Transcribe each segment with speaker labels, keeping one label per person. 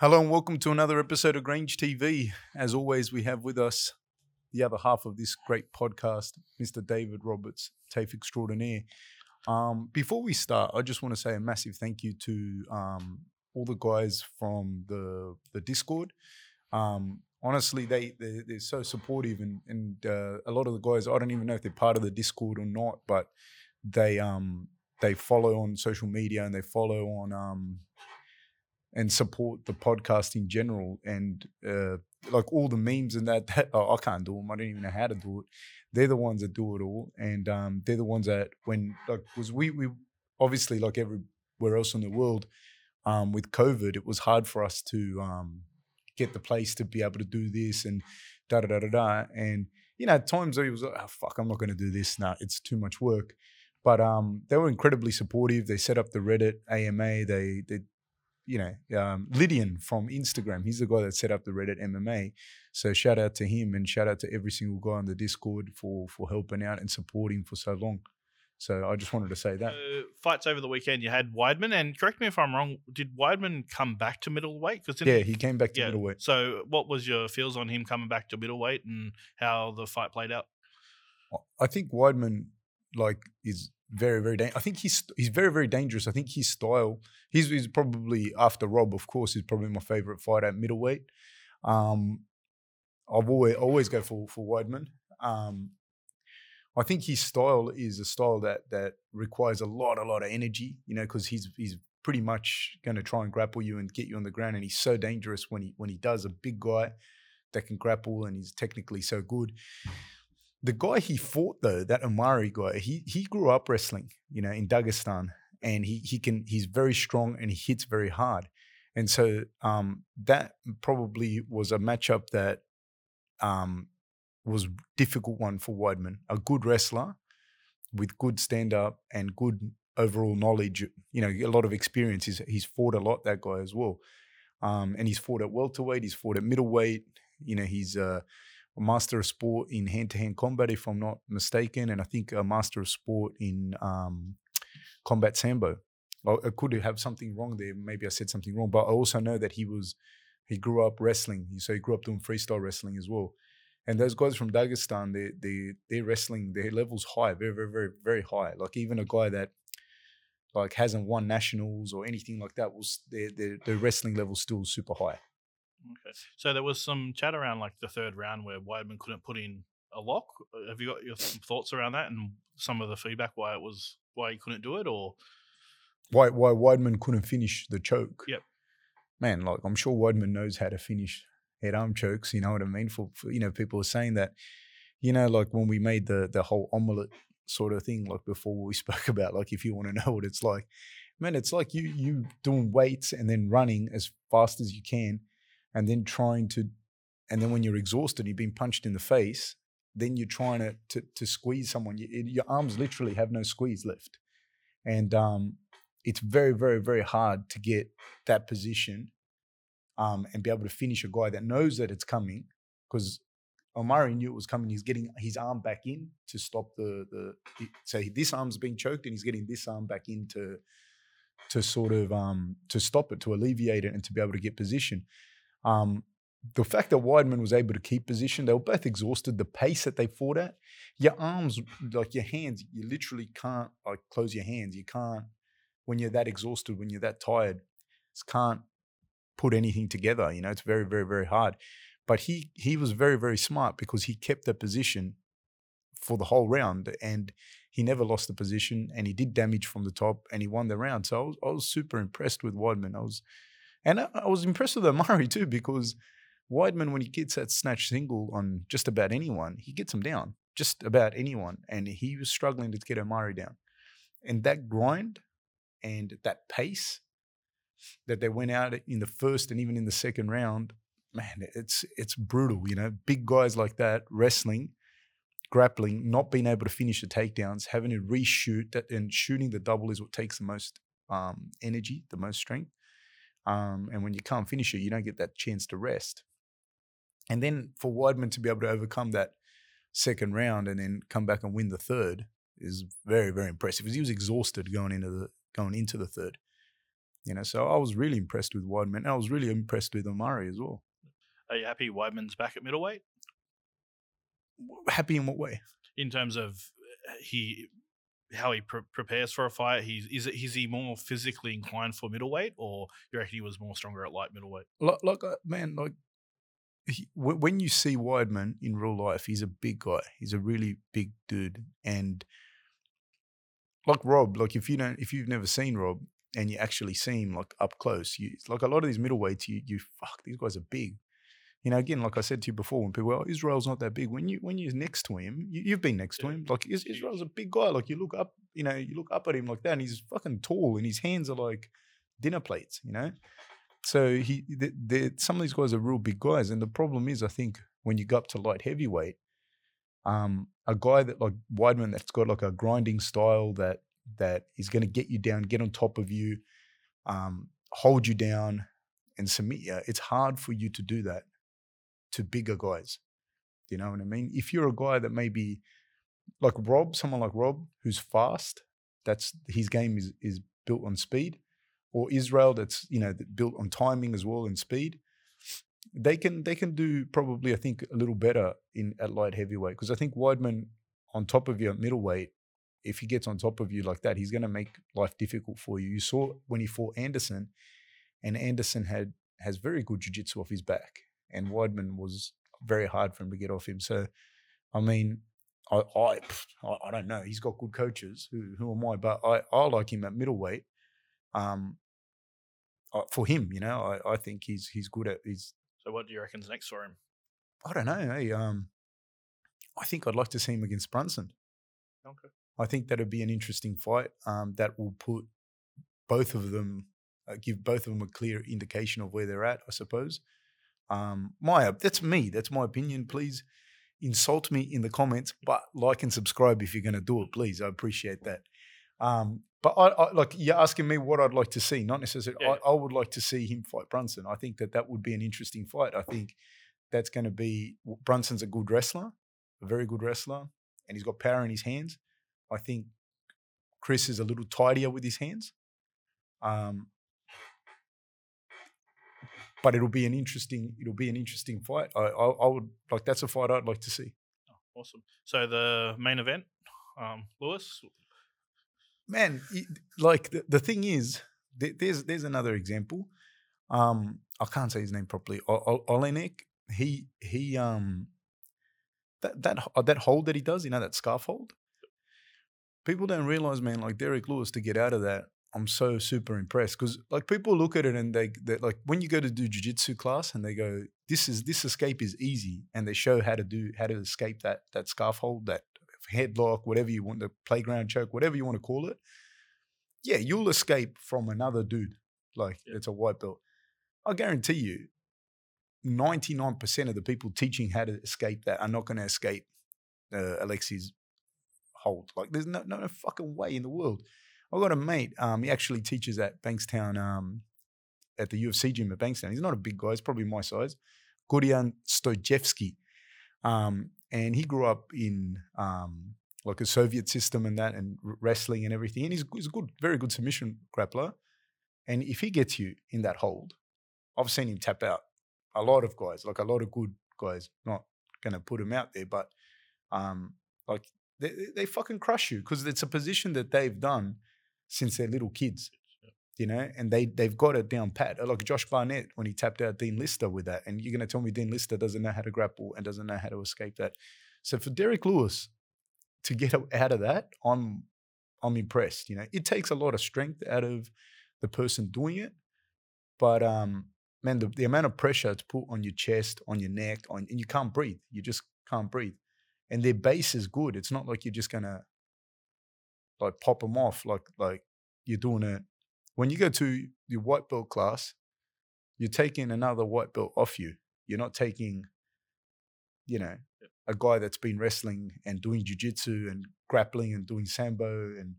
Speaker 1: Hello and welcome to another episode of Grange TV. As always, we have with us the other half of this great podcast, Mr. David Roberts, TAFE Extraordinaire. Um, before we start, I just want to say a massive thank you to um, all the guys from the the Discord. Um, honestly, they, they they're so supportive, and and uh, a lot of the guys, I don't even know if they're part of the Discord or not, but they um they follow on social media and they follow on um and support the podcast in general and uh, like all the memes and that that oh, I can't do them I don't even know how to do it they're the ones that do it all and um, they're the ones that when like was we we obviously like everywhere else in the world um, with COVID it was hard for us to um, get the place to be able to do this and da da da da da and you know at times it was like oh, fuck I'm not going to do this now it's too much work but um, they were incredibly supportive. They set up the Reddit AMA. They they you know, um, Lydian from Instagram. He's the guy that set up the Reddit AMA. So shout out to him and shout out to every single guy on the Discord for for helping out and supporting for so long. So I just wanted to say that.
Speaker 2: Uh, fights over the weekend. You had Weidman, and correct me if I'm wrong. Did Weidman come back to middleweight?
Speaker 1: Because yeah, he came back to yeah, middleweight.
Speaker 2: So what was your feels on him coming back to middleweight and how the fight played out?
Speaker 1: I think Weidman like is very very. I think he's he's very very dangerous. I think his style. He's, he's probably after Rob, of course, he's probably my favorite fighter at middleweight. Um, I've always always go for for Weidman. Um, I think his style is a style that that requires a lot a lot of energy. You know, because he's he's pretty much going to try and grapple you and get you on the ground, and he's so dangerous when he when he does. A big guy that can grapple, and he's technically so good the guy he fought though, that Omari guy, he he grew up wrestling, you know, in Dagestan, and he he can he's very strong and he hits very hard, and so um, that probably was a matchup that um, was difficult one for Weidman, a good wrestler with good stand up and good overall knowledge, you know, a lot of experience. He's he's fought a lot that guy as well, um, and he's fought at welterweight, he's fought at middleweight, you know, he's uh, master of sport in hand-to-hand combat, if I'm not mistaken, and I think a master of sport in um, combat sambo. I could have something wrong there. Maybe I said something wrong, but I also know that he was he grew up wrestling, so he grew up doing freestyle wrestling as well. And those guys from Dagestan, they they're wrestling, their levels high, very very very very high. Like even a guy that like hasn't won nationals or anything like that was their their, their wrestling level still super high.
Speaker 2: Okay. So there was some chat around like the third round where Weidman couldn't put in a lock. Uh, have you got your thoughts around that and some of the feedback why it was why he couldn't do it or
Speaker 1: why why Weidman couldn't finish the choke?
Speaker 2: Yep.
Speaker 1: Man, like I'm sure Weidman knows how to finish head arm chokes. You know what I mean? For, for you know, people are saying that. You know, like when we made the the whole omelet sort of thing, like before we spoke about, like if you want to know what it's like, man, it's like you you doing weights and then running as fast as you can and then trying to, and then when you're exhausted, you've been punched in the face, then you're trying to to, to squeeze someone. You, your arms literally have no squeeze left, and um, it's very, very, very hard to get that position um, and be able to finish a guy that knows that it's coming because Omari knew it was coming. He's getting his arm back in to stop the the. So this arm's being choked, and he's getting this arm back in to to sort of um to stop it, to alleviate it, and to be able to get position. Um, the fact that Weidman was able to keep position, they were both exhausted. The pace that they fought at, your arms, like your hands, you literally can't like close your hands. You can't when you're that exhausted, when you're that tired, just can't put anything together. You know, it's very, very, very hard. But he he was very, very smart because he kept the position for the whole round and he never lost the position and he did damage from the top and he won the round. So I was, I was super impressed with Weidman. I was and I, I was impressed with Omari too because Weidman, when he gets that snatch single on just about anyone, he gets him down, just about anyone. And he was struggling to get Omari down. And that grind and that pace that they went out in the first and even in the second round, man, it's it's brutal. You know, big guys like that wrestling, grappling, not being able to finish the takedowns, having to reshoot that, and shooting the double is what takes the most um, energy, the most strength. Um, and when you can't finish it, you don't get that chance to rest. And then for Weidman to be able to overcome that second round and then come back and win the third is very, very impressive. Because he was exhausted going into the going into the third. You know, so I was really impressed with Weidman. And I was really impressed with Omari as well.
Speaker 2: Are you happy Weidman's back at middleweight?
Speaker 1: Happy in what way?
Speaker 2: In terms of uh, he how he pre- prepares for a fight. He's is it is he more physically inclined for middleweight, or you reckon he was more stronger at light middleweight?
Speaker 1: Like, like uh, man, like he, when you see Weidman in real life, he's a big guy. He's a really big dude, and like Rob, like if you don't, if you've never seen Rob and you actually see him like up close, you like a lot of these middleweights, you you fuck these guys are big. You know, again, like I said to you before, when people, well, Israel's not that big. When you when you're next to him, you, have been next to him. Like Israel's a big guy. Like you look up, you know, you look up at him like that, and he's fucking tall, and his hands are like dinner plates. You know, so he, the, the, some of these guys are real big guys, and the problem is, I think when you go up to light heavyweight, um, a guy that like Weidman that's got like a grinding style that that is going to get you down, get on top of you, um, hold you down, and submit you. It's hard for you to do that to bigger guys. You know what I mean? If you're a guy that maybe like Rob, someone like Rob who's fast, that's his game is is built on speed, or Israel that's you know built on timing as well and speed. They can they can do probably I think a little better in at light heavyweight because I think Weidman on top of you at middleweight, if he gets on top of you like that, he's going to make life difficult for you. You saw when he fought Anderson, and Anderson had has very good jiu-jitsu off his back and Weidman was very hard for him to get off him. So, I mean, I I, I don't know. He's got good coaches. Who who am I? But I, I like him at middleweight. Um, for him, you know, I, I think he's he's good at he's.
Speaker 2: So, what do you reckon's next for him?
Speaker 1: I don't know. Hey, um, I think I'd like to see him against Brunson.
Speaker 2: Okay.
Speaker 1: I think that'd be an interesting fight. Um, that will put both of them, uh, give both of them a clear indication of where they're at. I suppose. Um, my that's me. That's my opinion. Please insult me in the comments, but like and subscribe if you're going to do it. Please, I appreciate that. Um, but I, I, like you're asking me what I'd like to see, not necessarily. Yeah. I, I, would like to see him fight Brunson. I think that that would be an interesting fight. I think that's going to be Brunson's a good wrestler, a very good wrestler, and he's got power in his hands. I think Chris is a little tidier with his hands. Um, but it'll be an interesting it'll be an interesting fight. I, I, I would like that's a fight I'd like to see.
Speaker 2: Oh, awesome. So the main event, um, Lewis.
Speaker 1: Man, like the, the thing is, there's there's another example. Um, I can't say his name properly. Oleinik. He he um that that uh, that hold that he does, you know, that scarf hold. People don't realize, man, like Derrick Lewis to get out of that I'm so super impressed because like people look at it and they they like when you go to do jujitsu class and they go this is this escape is easy and they show how to do how to escape that that scarf hold that headlock whatever you want the playground choke whatever you want to call it yeah you'll escape from another dude. Like yeah. it's a white belt. I guarantee you 99% of the people teaching how to escape that are not going to escape uh, Alexei's hold. Like there's no no fucking way in the world I've got a mate. Um, he actually teaches at Bankstown um, at the UFC gym at Bankstown. He's not a big guy. He's probably my size. Gurian Stojevsky. Um, and he grew up in um, like a Soviet system and that, and wrestling and everything. And he's, he's a good, very good submission grappler. And if he gets you in that hold, I've seen him tap out a lot of guys, like a lot of good guys. Not going to put him out there, but um, like they, they fucking crush you because it's a position that they've done since they're little kids, you know, and they they've got it down pat. Like Josh Barnett when he tapped out Dean Lister with that, and you're going to tell me Dean Lister doesn't know how to grapple and doesn't know how to escape that. So for Derrick Lewis to get out of that, I'm I'm impressed. You know, it takes a lot of strength out of the person doing it, but um, man, the, the amount of pressure to put on your chest, on your neck, on and you can't breathe. You just can't breathe. And their base is good. It's not like you're just gonna like pop them off like like you're doing it when you go to your white belt class you're taking another white belt off you you're not taking you know a guy that's been wrestling and doing jiu-jitsu and grappling and doing sambo and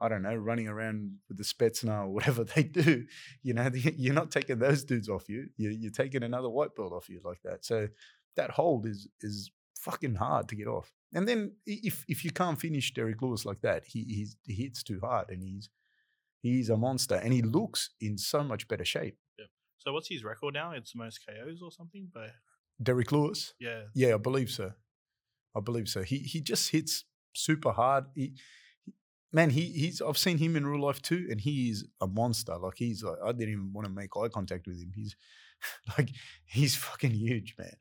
Speaker 1: I don't know, running around with the Spetsnaz or whatever they do. You know, you're not taking those dudes off you. You're taking another white belt off you like that. So that hold is is fucking hard to get off. And then if if you can't finish Derrick Lewis like that, he he's, he hits too hard and he's He's a monster, and he looks in so much better shape. Yeah.
Speaker 2: So what's his record now? It's the most KOs or something. But
Speaker 1: Derrick Lewis,
Speaker 2: yeah,
Speaker 1: yeah, I believe so. I believe so. He he just hits super hard. He, man, he he's I've seen him in real life too, and he is a monster. Like he's like I didn't even want to make eye contact with him. He's like he's fucking huge, man.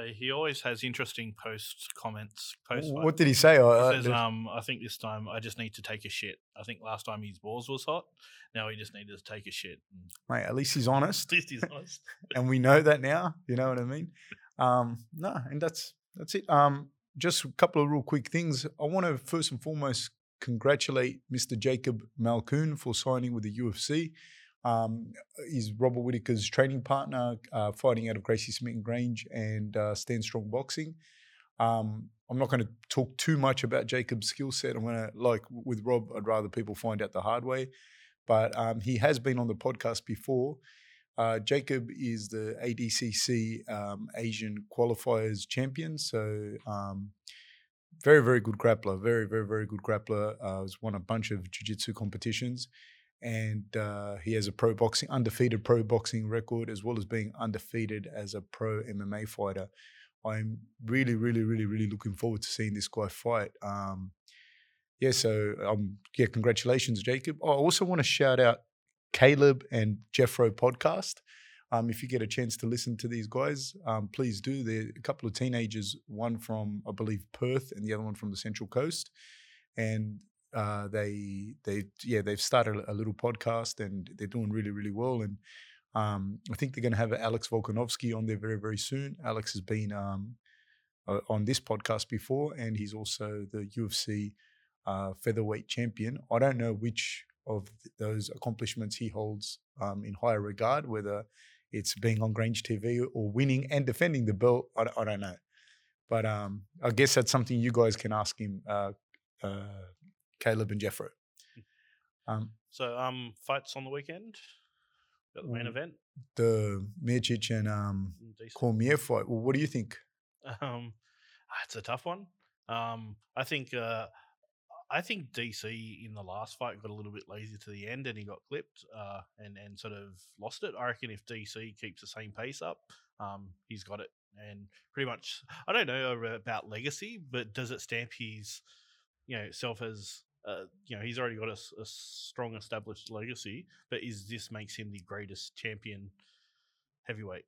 Speaker 2: Uh, he always has interesting post comments. Post
Speaker 1: What did he say? I-
Speaker 2: He says, um, I think this time I just need to take a shit. I think last time his balls was hot. Now he just needed to take a shit. And
Speaker 1: mate, at least he's honest.
Speaker 2: At least he's honest.
Speaker 1: and we know that now. You know what I mean? Um, no, and that's that's it. Um, just a couple of real quick things. I want to first and foremost congratulate Mr. Jacob Malkoun for signing with the UFC. Um, he's Robert Whittaker's training partner, uh, fighting out of Gracie Smeaton Grange and uh, Stand Strong Boxing. Um, I'm not going to talk too much about Jacob's skill set. I'm going to, like with Rob, I'd rather people find out the hard way. But um, he has been on the podcast before. Uh, Jacob is the ADCC um, Asian qualifiers champion. So, um, very, very good grappler. Very, very, very good grappler. Uh, has won a bunch of jiu jitsu competitions. And uh, he has a pro boxing, undefeated pro boxing record, as well as being undefeated as a pro MMA fighter. I'm really, really, really, really looking forward to seeing this guy fight. Um, yeah, so um, yeah, congratulations, Jacob. Oh, I also want to shout out Caleb and Jeffro podcast. Um, if you get a chance to listen to these guys, um, please do. They're a couple of teenagers, one from I believe Perth and the other one from the Central Coast, and uh, they they yeah they've started a little podcast and they're doing really really well. And um, I think they're going to have Alex Volkanovski on there very very soon. Alex has been um, uh, on this podcast before, and he's also the UFC uh, featherweight champion. I don't know which of those accomplishments he holds um, in higher regard, whether it's being on Grange TV or winning and defending the belt. I, I don't know. But um, I guess that's something you guys can ask him, uh, uh, Caleb and Jeffro. Um,
Speaker 2: So, um, fights on the weekend. Got the main
Speaker 1: Mm.
Speaker 2: event.
Speaker 1: the Miocic and um,
Speaker 2: Mm, decent.
Speaker 1: Cormier fight. Well, what do you think?
Speaker 2: Um, ah, it's a tough one. Um, I think uh, I think DC in the last fight got a little bit lazy to the end, and he got clipped uh, and and sort of lost it. I reckon if DC keeps the same pace up, um, he's got it. And pretty much, I don't know about legacy, but does it stamp his you know self as uh, you know he's already got a strong established legacy, but is this makes him the greatest champion heavyweight?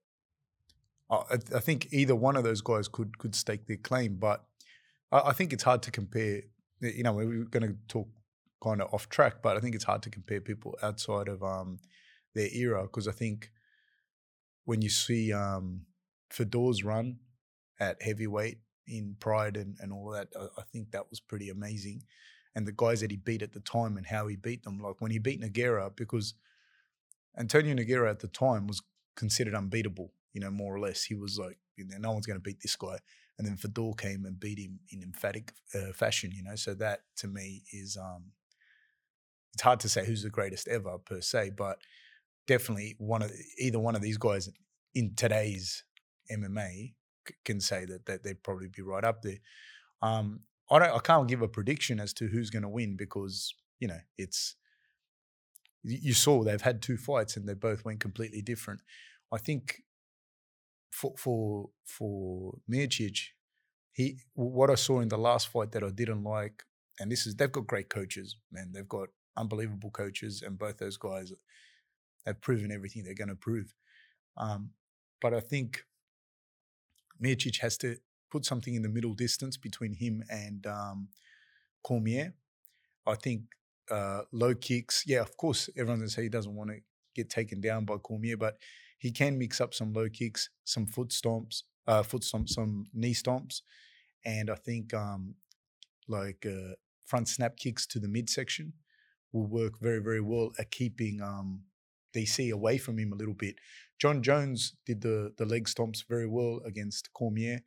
Speaker 1: I, I think either one of those guys could could stake their claim, but I, I think it's hard to compare. You know, we're going to talk kind of off track, but I think it's hard to compare people outside of um, their era because I think when you see um, Fedor's run at heavyweight in Pride and, and all that, I, I think that was pretty amazing. And the guys that he beat at the time and how he beat them, like when he beat Nogueira, because Antonio Nogueira at the time was considered unbeatable, you know, more or less. He was like, you know, no one's going to beat this guy. And then Fedor came and beat him in emphatic uh, fashion, you know. So that to me is, um, it's hard to say who's the greatest ever per se, but definitely one of either one of these guys in today's MMA c- can say that that they'd probably be right up there. Um, I don't, I can't give a prediction as to who's going to win because you know it's you saw they've had two fights and they both went completely different. I think for for for Miocic, he what I saw in the last fight that I didn't like, and this is they've got great coaches, man. They've got unbelievable coaches, and both those guys have proven everything they're going to prove. Um, but I think Miocic has to put something in the middle distance between him and um, Cormier. I think uh, low kicks, yeah, of course, everyone's going to say he doesn't want to get taken down by Cormier, but he can mix up some low kicks, some foot stomps, uh, foot stomps, some knee stomps, and I think um, like uh, front snap kicks to the midsection will work very, very well at keeping um, DC away from him a little bit. Jon Jones did the the leg stomps very well against Cormier.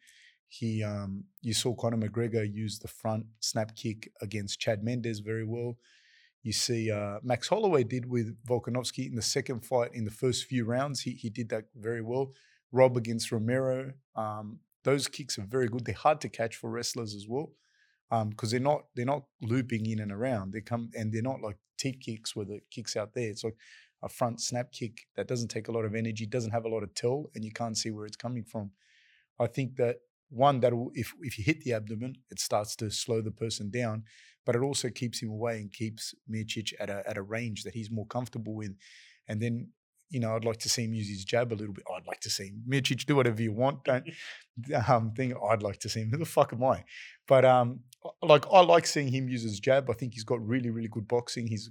Speaker 1: He, um, you saw Conor McGregor use the front snap kick against Chad Mendes very well. You see, uh, Max Holloway did with Volkanovski in the second fight in the first few rounds. He he did that very well. Rob against Romero. Um, those kicks are very good. They're hard to catch for wrestlers as well. because they're not they're not looping in and around. They come and they're not like teep kicks where the kicks out there. It's like a front snap kick that doesn't take a lot of energy, doesn't have a lot of tell, and you can't see where it's coming from. I think that one that will, if if you hit the abdomen, it starts to slow the person down, but it also keeps him away and keeps Miocic at a at a range that he's more comfortable with. And then you know, I'd like to see him use his jab a little bit. I'd like to see him. Miocic, do whatever you want. Don't um, think I'd like to see him. Who the fuck am I? But um, like I like seeing him use his jab. I think he's got really, really good boxing. He's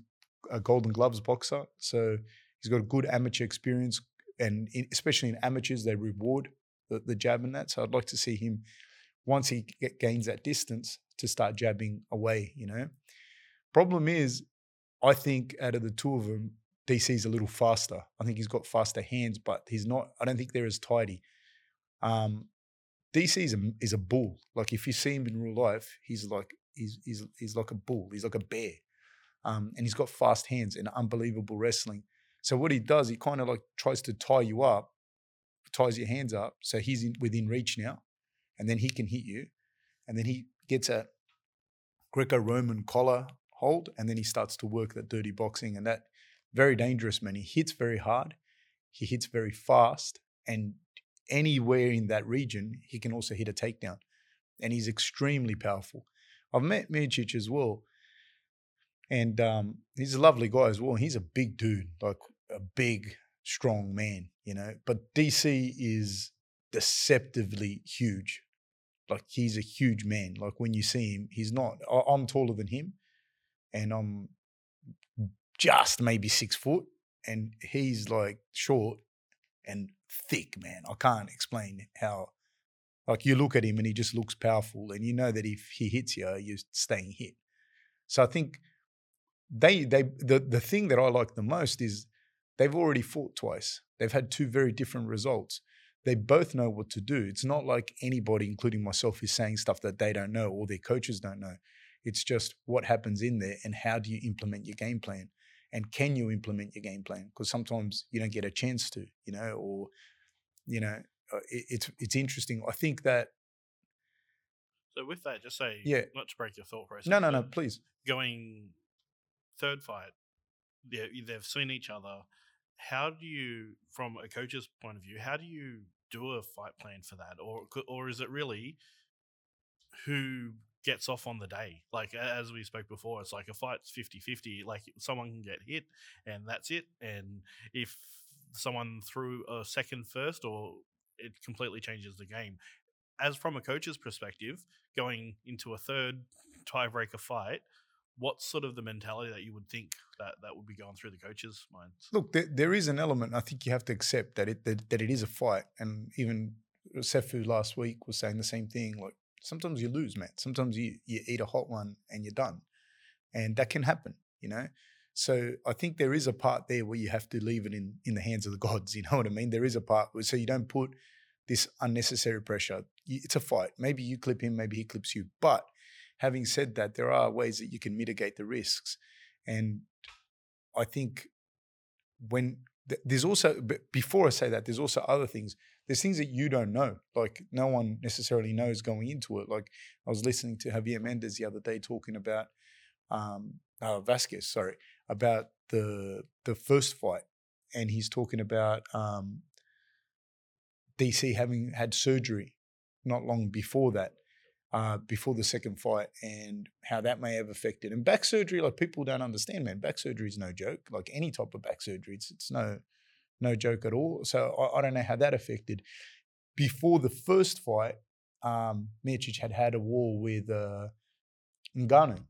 Speaker 1: a Golden Gloves boxer, so he's got a good amateur experience, and in, especially in amateurs, they reward the, the jab and that. So I'd like to see him once he get, gains that distance to start jabbing away. You know, problem is, I think out of the two of them, DC's a little faster. I think he's got faster hands, but he's not. I don't think they're as tidy. Um, DC is a, is a bull. Like if you see him in real life, he's like he's he's he's like a bull. He's like a bear, um, and he's got fast hands and unbelievable wrestling. So what he does, he kind of like tries to tie you up, ties your hands up, so he's in, within reach now, and then he can hit you, and then he gets a Greco-Roman collar hold, and then he starts to work that dirty boxing, and that very dangerous man. He hits very hard, he hits very fast, and anywhere in that region, he can also hit a takedown. And he's extremely powerful. I've met Miocic as well. And um, he's a lovely guy as well. He's a big dude, like a big, strong man, you know. But DC is deceptively huge. Like he's a huge man. Like when you see him, he's not. I'm taller than him, and I'm just maybe six foot, and he's like short and thick, man. I can't explain how. Like you look at him and he just looks powerful, and you know that if he hits you, you're staying hit. So I think they they the the thing that I like the most is they've already fought twice. They've had two very different results. They both know what to do. It's not like anybody, including myself, is saying stuff that they don't know or their coaches don't know. It's just what happens in there and how do you implement your game plan and can you implement your game plan? Because sometimes you don't get a chance to, you know, or you know, uh, it, it's it's interesting. I think that.
Speaker 2: So with that, just say
Speaker 1: yeah,
Speaker 2: not to break your thought process.
Speaker 1: No, no, no, please.
Speaker 2: Going third fight, yeah, they've seen each other. How do you, from a coach's point of view, how do you do a fight plan for that, or or is it really who gets off on the day. Like as we spoke before, it's like a fight's 50-50. Like someone can get hit and that's it. And if someone threw a second first or it completely changes the game. As from a coach's perspective, going into a third tiebreaker fight, what's sort of the mentality that you would think that that would be going through the coaches' minds?
Speaker 1: Look, there, there is an element. I think you have to accept that it that, that it is a fight, and even uh, Sefo last week was saying the same thing. Like sometimes you lose, man. Sometimes you you eat a hot one and you're done, and that can happen, you know. So I think there is a part there where you have to leave it in in the hands of the gods. You know what I mean? There is a part where so you don't put this unnecessary pressure. It's a fight. Maybe you clip him, maybe he clips you. But having said that, there are ways that you can mitigate the risks, and I think when there's also before I say that, there's also other things there's things that you don't know. Like no one necessarily knows going into it. Like I was listening to Javier Mendez the other day talking about um, uh, Vasquez, sorry, about the the first fight, and he's talking about um, DC having had surgery not long before that, uh, before the second fight, and how that may have affected. And back surgery, like people don't understand, man. Back surgery is no joke. Like any type of back surgery, it's it's no no joke at all. So I, I don't know how that affected. Before the first fight, um, Miocic had had a war with uh, Ngannou,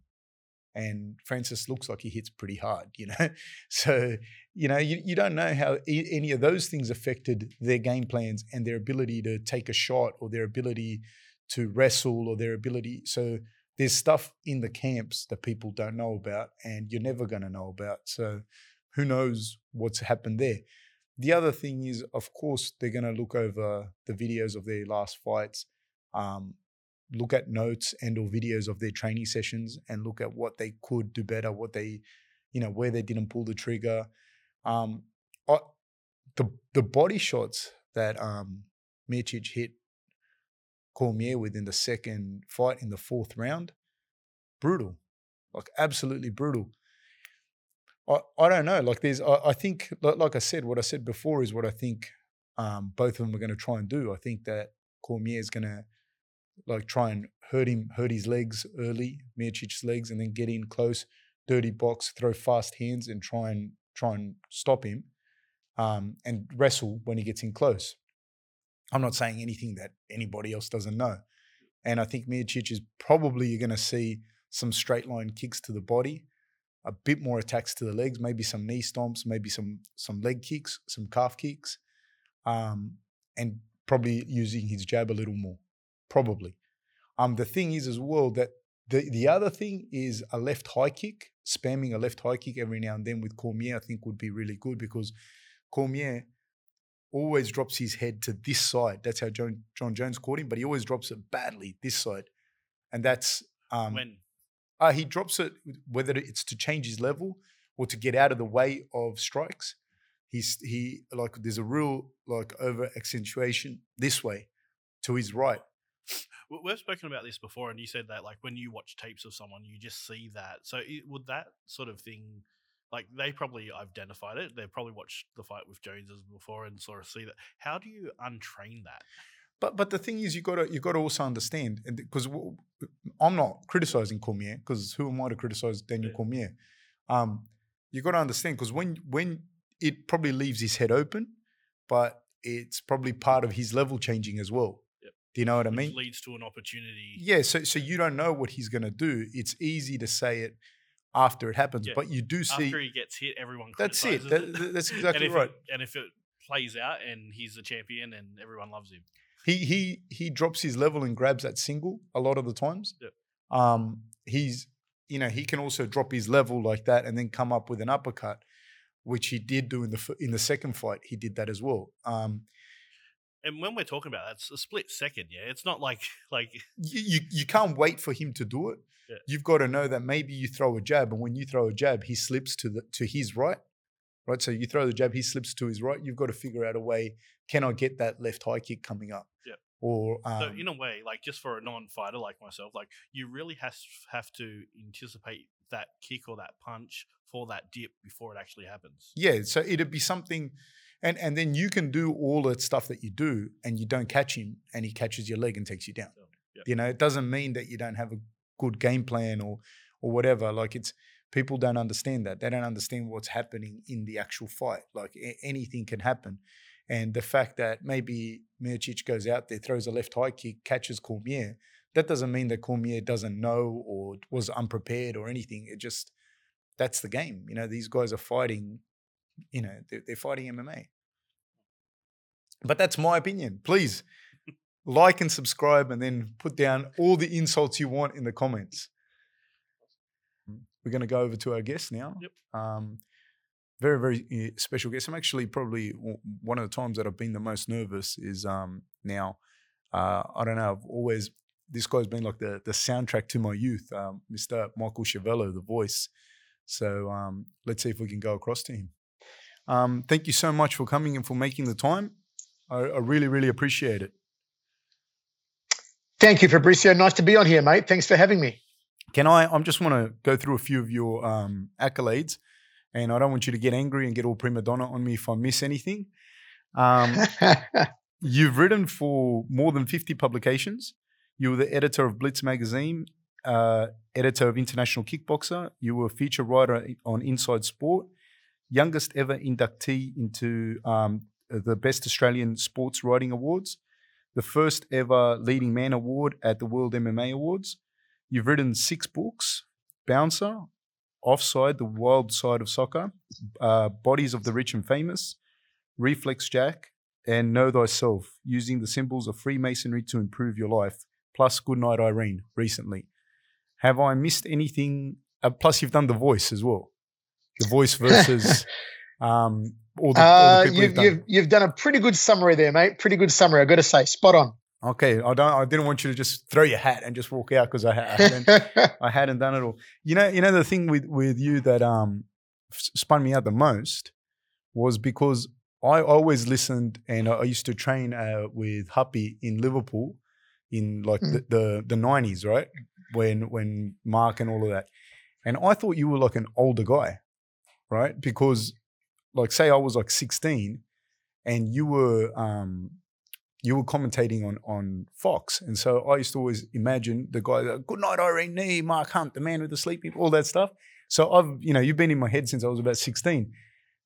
Speaker 1: and Francis looks like he hits pretty hard, you know. So you know you, you don't know how e- any of those things affected their game plans and their ability to take a shot or their ability to wrestle or their ability. So there's stuff in the camps that people don't know about, and you're never going to know about. So who knows what's happened there? The other thing is, of course, they're going to look over the videos of their last fights, um, look at notes and or videos of their training sessions, and look at what they could do better, what they, you know, where they didn't pull the trigger. Um, I, the the body shots that um, Miocic hit Cormier within the second fight in the fourth round, brutal, like absolutely brutal. I, I don't know. Like there's, I, I think, like, I said, what I said before is what I think um, both of them are going to try and do. I think that Cormier is going to like try and hurt him, hurt his legs early, Miocic's legs, and then get in close, dirty box, throw fast hands, and try and try and stop him, um, and wrestle when he gets in close. I'm not saying anything that anybody else doesn't know, and I think Miocic is probably you're going to see some straight line kicks to the body, a bit more attacks to the legs, maybe some knee stomps, maybe some some leg kicks, some calf kicks, um, and probably using his jab a little more, probably. Um, the thing is as well that the the other thing is a left high kick, spamming a left high kick every now and then with Cormier, I think would be really good because Cormier always drops his head to this side. That's how John, Jon Jones caught him, but he always drops it badly this side, and that's um,
Speaker 2: when
Speaker 1: uh, he drops it whether it's to change his level or to get out of the way of strikes. He's he like there's a real like over accentuation this way to his right.
Speaker 2: We- We've spoken about this before, and you said that like when you watch tapes of someone, you just see that. So i- would that sort of thing, like they probably identified it. They probably watched the fight with Joneses before and sort of see that. How do you untrain that?
Speaker 1: But but the thing is, you got to you got to also understand because I'm not criticizing Cormier because who am I to criticize Daniel
Speaker 2: Yeah.
Speaker 1: Cormier? Um, you got to understand because when when it probably leaves his head open, but it's probably part of his level changing as well.
Speaker 2: Yep.
Speaker 1: Do you know what I mean?
Speaker 2: leads to an opportunity.
Speaker 1: Yeah, so so you don't know what he's going to do. It's easy to say it after it happens,
Speaker 2: Yeah.
Speaker 1: but you do see.
Speaker 2: After he gets hit, everyone
Speaker 1: That's it. That- that- that's exactly
Speaker 2: and if
Speaker 1: right.
Speaker 2: It, and if it plays out and he's the champion and everyone loves him,
Speaker 1: he he he drops his level and grabs that single a lot of the times.
Speaker 2: Yep.
Speaker 1: Um, he's you know he can also drop his level like that and then come up with an uppercut, which he did do in the in the second fight. He did that as well. Um,
Speaker 2: and when we're talking about that, it's a split second. Yeah, it's not like like
Speaker 1: you, you you can't wait for him to do it.
Speaker 2: Yeah.
Speaker 1: You've got to know that maybe you throw a jab, and when you throw a jab, he slips to the to his right, right. So you throw the jab, he slips to his right. You've got to figure out a way. Can I get that left high kick coming up?
Speaker 2: Yeah.
Speaker 1: Or um,
Speaker 2: so in a way, like just for a non-fighter like myself, like you really has have to anticipate that kick or that punch for that dip before it actually happens.
Speaker 1: Yeah, so it'd be something, and and then you can do all the stuff that you do, and you don't catch him, and he catches your leg and takes you down.
Speaker 2: Yeah.
Speaker 1: You know, it doesn't mean that you don't have a good game plan or or whatever. Like it's people don't understand that. They don't understand what's happening in the actual fight. Like a- anything can happen, and the fact that maybe Miocic goes out there, throws a left high kick, catches Cormier. That doesn't mean that Cormier doesn't know or was unprepared or anything. It just that's the game. You know, these guys are fighting you know they're, they're fighting MMA. But that's my opinion. Please like and subscribe, and then put down all the insults you want in the comments. We're going to go over to our guest now.
Speaker 2: Yep.
Speaker 1: Um, very very uh, special guest. I'm actually probably one of the times that I've been the most nervous is um, now. Uh, I don't know. I've always this guy's been like the the soundtrack to my youth, um, Mr. Michael Schiavello, the voice. So um, let's see if we can go across to him. Um, thank you so much for coming and for making the time. I, I really, really appreciate it.
Speaker 3: Thank you, Fabricio. Nice to be on here, mate. Thanks for having me.
Speaker 1: Can I? I just want to go through a few of your um, accolades, and I don't want you to get angry and get all prima donna on me if I miss anything. Um, you've written for more than 50 publications. You were the editor of Blitz magazine, uh, editor of International Kickboxer. You were a feature writer on Inside Sport, youngest ever inductee into um, the Best Australian Sports Writing Awards, the first ever Leading Man Award at the World MMA Awards. You've written six books Bouncer, Offside, The Wild Side of Soccer, uh, Bodies of the Rich and Famous, Reflex Jack, and Know Thyself, using the symbols of Freemasonry to improve your life, plus Goodnight Irene recently. Have I missed anything? Uh, plus, you've done The Voice as well. The Voice versus um, all the, all
Speaker 3: uh,
Speaker 1: the people
Speaker 3: you've,
Speaker 1: you've done.
Speaker 3: you've, you've done a pretty good summary there, mate. Pretty good summary. I got to say, spot on.
Speaker 1: Okay, I don't. I didn't want you to just throw your hat and just walk out because I, I hadn't. I hadn't done it all. You know, you know the thing with with you that um spun me out the most was because I always listened and I used to train uh, with Happy in Liverpool in like the, the the nineties, right? when when Mark and all of that, and I thought you were like an older guy, right? Because like say I was like 16 and you were um you were commentating on on Fox. And so I used to always imagine the guy good night, Irene Mark Hunt, the man with the sleepy," all that stuff. So I've, you know, you've been in my head since I was about 16.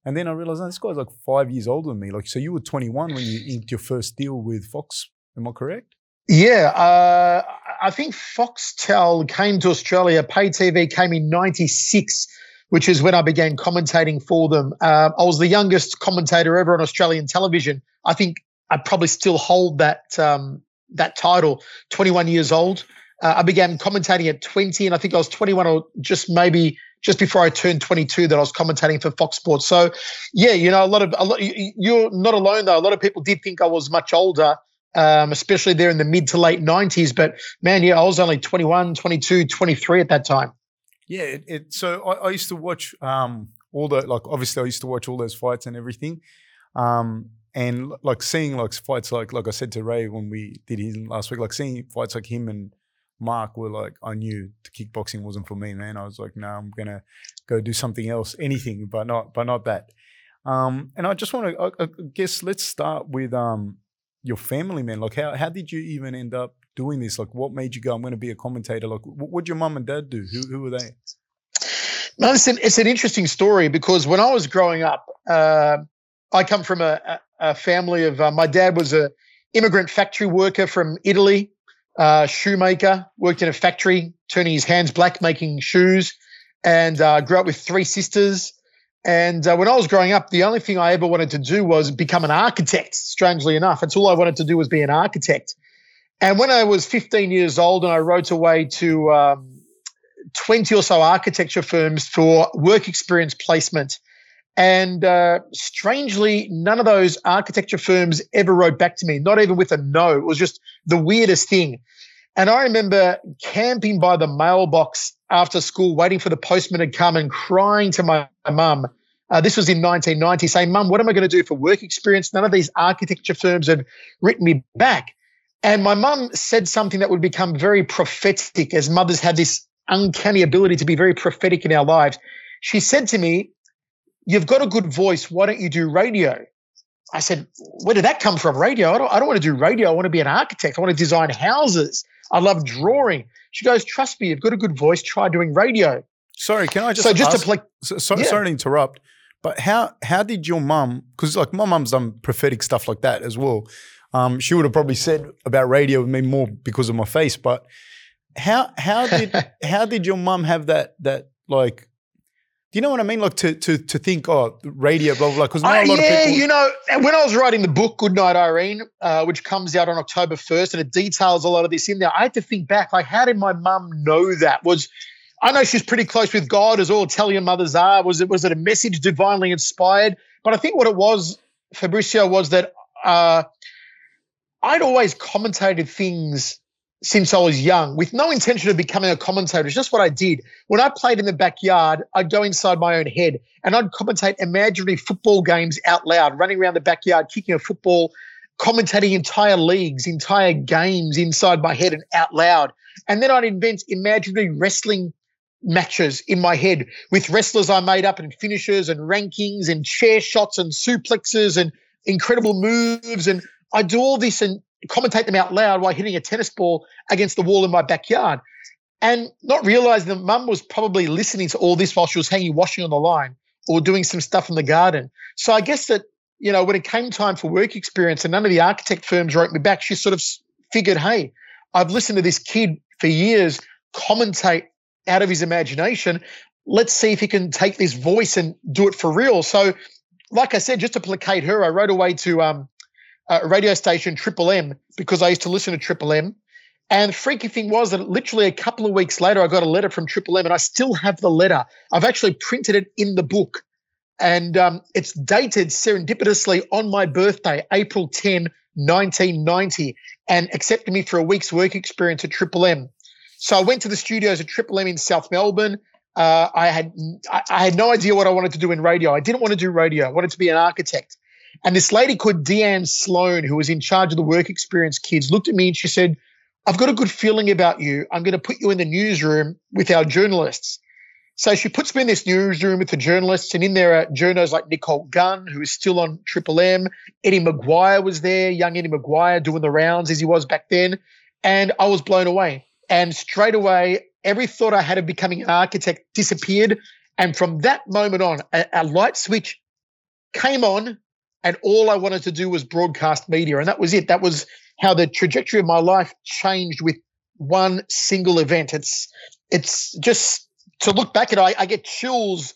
Speaker 1: And then I realized oh, this guy's like five years older than me. Like, so you were 21 when you inked your first deal with Fox. Am I correct?
Speaker 3: Yeah, uh, I think Foxtel came to Australia. Pay TV came in '96, which is when I began commentating for them. Uh, I was the youngest commentator ever on Australian television. I think I probably still hold that um, that title. 21 years old. Uh, I began commentating at 20, and I think I was 21 or just maybe just before I turned 22 that I was commentating for Fox Sports. So, yeah, you know, a lot of a lot, you're not alone though. A lot of people did think I was much older um, especially there in the mid to late 90s. But man, yeah, I was only 21, 22, 23 at that time.
Speaker 1: Yeah, it, it so I, I, used to watch um, all the like obviously I used to watch all those fights and everything. Um, and like seeing like fights like like I said to Ray when we did his last week, like seeing fights like him and Mark were like I knew the kickboxing wasn't for me, man. I was like, no, I'm gonna go do something else, anything, but not but not that. Um, and I just want to, I, I, guess, let's start with um, your family, man. Like, how how did you even end up doing this? Like, what made you go? I'm going to be a commentator. Like, what would your mum and dad do? Who who were they?
Speaker 3: No, it's an, it's an interesting story because when I was growing up, uh, I come from a, a family of uh, my dad was a immigrant factory worker from Italy, uh, shoemaker, worked in a factory, turning his hands black, making shoes, and uh, grew up with three sisters. And uh, when I was growing up, the only thing I ever wanted to do was become an architect, strangely enough. That's all I wanted to do was be an architect. And when I was 15 years old and I wrote away to um, 20 or so architecture firms for work experience placement, and uh, strangely, none of those architecture firms ever wrote back to me, not even with a no. It was just the weirdest thing. And I remember camping by the mailbox after school, waiting for the postman to come and crying to my mum uh, this was in 1990, saying, Mum, what am I going to do for work experience? None of these architecture firms have written me back. And my mum said something that would become very prophetic, as mothers have this uncanny ability to be very prophetic in our lives. She said to me, You've got a good voice. Why don't you do radio? I said, Where did that come from? Radio? I don't, I don't want to do radio. I want to be an architect. I want to design houses. I love drawing. She goes, Trust me, you've got a good voice. Try doing radio.
Speaker 1: Sorry, can I just so just ask, to play? So, so, yeah. Sorry to interrupt. But how how did your mum? Because like my mum's done prophetic stuff like that as well. Um, she would have probably said about radio with me more because of my face. But how how did how did your mum have that that like? Do you know what I mean? Like to to to think, oh, radio, blah blah. Because
Speaker 3: uh,
Speaker 1: yeah,
Speaker 3: people- you know, when I was writing the book Goodnight Irene, uh, which comes out on October first, and it details a lot of this in there, I had to think back, like, how did my mum know that? Was I know she's pretty close with God, as all Italian mothers are. Was it was it a message divinely inspired? But I think what it was, Fabricio, was that uh, I'd always commentated things since I was young with no intention of becoming a commentator. It's just what I did. When I played in the backyard, I'd go inside my own head and I'd commentate imaginary football games out loud, running around the backyard, kicking a football, commentating entire leagues, entire games inside my head and out loud. And then I'd invent imaginary wrestling matches in my head with wrestlers I made up and finishers and rankings and chair shots and suplexes and incredible moves. And I do all this and commentate them out loud while hitting a tennis ball against the wall in my backyard. And not realizing that mum was probably listening to all this while she was hanging washing on the line or doing some stuff in the garden. So I guess that, you know, when it came time for work experience and none of the architect firms wrote me back, she sort of figured, hey, I've listened to this kid for years commentate out of his imagination. Let's see if he can take this voice and do it for real. So, like I said, just to placate her, I wrote away to um, a radio station Triple M because I used to listen to Triple M. And the freaky thing was that literally a couple of weeks later, I got a letter from Triple M, and I still have the letter. I've actually printed it in the book, and um, it's dated serendipitously on my birthday, April 10, 1990, and accepted me for a week's work experience at Triple M. So I went to the studios at Triple M in South Melbourne. Uh, I had I had no idea what I wanted to do in radio. I didn't want to do radio. I wanted to be an architect. And this lady called Deanne Sloan, who was in charge of the work experience kids, looked at me and she said, I've got a good feeling about you. I'm going to put you in the newsroom with our journalists. So she puts me in this newsroom with the journalists, and in there are journos like Nicole Gunn, who is still on Triple M. Eddie McGuire was there, young Eddie McGuire doing the rounds as he was back then. And I was blown away. And straight away, every thought I had of becoming an architect disappeared. And from that moment on, a, a light switch came on, and all I wanted to do was broadcast media. And that was it. That was how the trajectory of my life changed with one single event. It's it's just to look back at it, I, I, get chills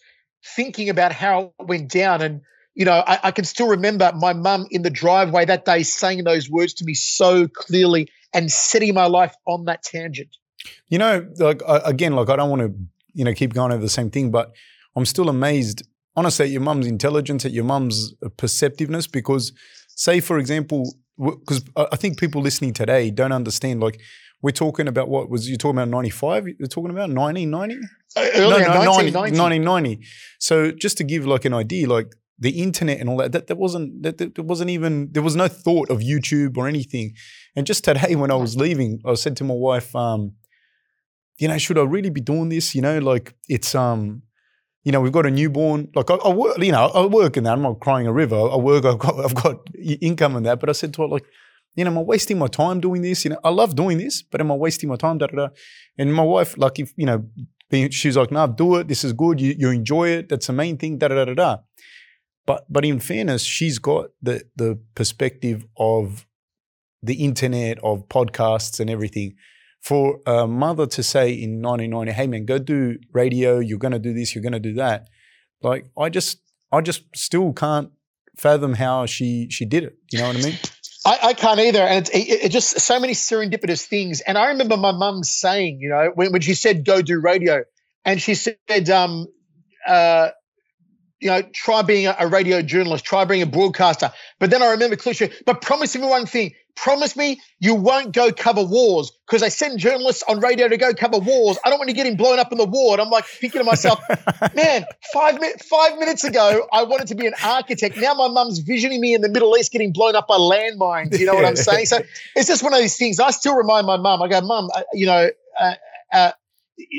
Speaker 3: thinking about how it went down. And, you know, I, I can still remember my mum in the driveway that day saying those words to me so clearly and setting my life on that tangent.
Speaker 1: You know, like, again, like, I don't want to, you know, keep going over the same thing, but I'm still amazed, honestly, at your mum's intelligence, at your mum's perceptiveness, because, say, for example, because I think people listening today don't understand, like, we're talking about what was you talking about 95 you're talking about 1990
Speaker 3: uh, earlier, no, no,
Speaker 1: 1990. So just to give like an idea, like the internet and all that, that, that wasn't that, that wasn't even there was no thought of YouTube or anything. And just today when I was leaving, I said to my wife, um, you know, should I really be doing this? You know, like it's um, you know, we've got a newborn. Like I, I work, you know, I work in that. I'm not crying a river. I work. I've got I've got income in that. But I said to her like, you know, am I wasting my time doing this? You know, I love doing this, but am I wasting my time? Da da da. And my wife, like, if you know, she's like, "No, do it. This is good. You, you enjoy it. That's the main thing." Da da da da. But but in fairness, she's got the the perspective of the internet, of podcasts and everything. For a mother to say in 1990, "Hey man, go do radio. You're gonna do this. You're gonna do that," like I just I just still can't fathom how she she did it. You know what I mean?
Speaker 3: I, I, can't either. And it's it, it just so many serendipitous things. And I remember my mum saying, you know, when, when she said, go do radio, and she said, um, uh, you know, try being a, radio journalist, try being a broadcaster. But then I remember cliche, but promise me one thing promise me you won't go cover wars because they send journalists on radio to go cover wars. I don't want to get him blown up in the war. And I'm like thinking to myself, man, five, mi- five minutes ago, I wanted to be an architect. Now my mum's visioning me in the Middle East getting blown up by landmines. You know what I'm saying? So it's just one of these things. I still remind my mum, I go, mum, you know, uh, uh,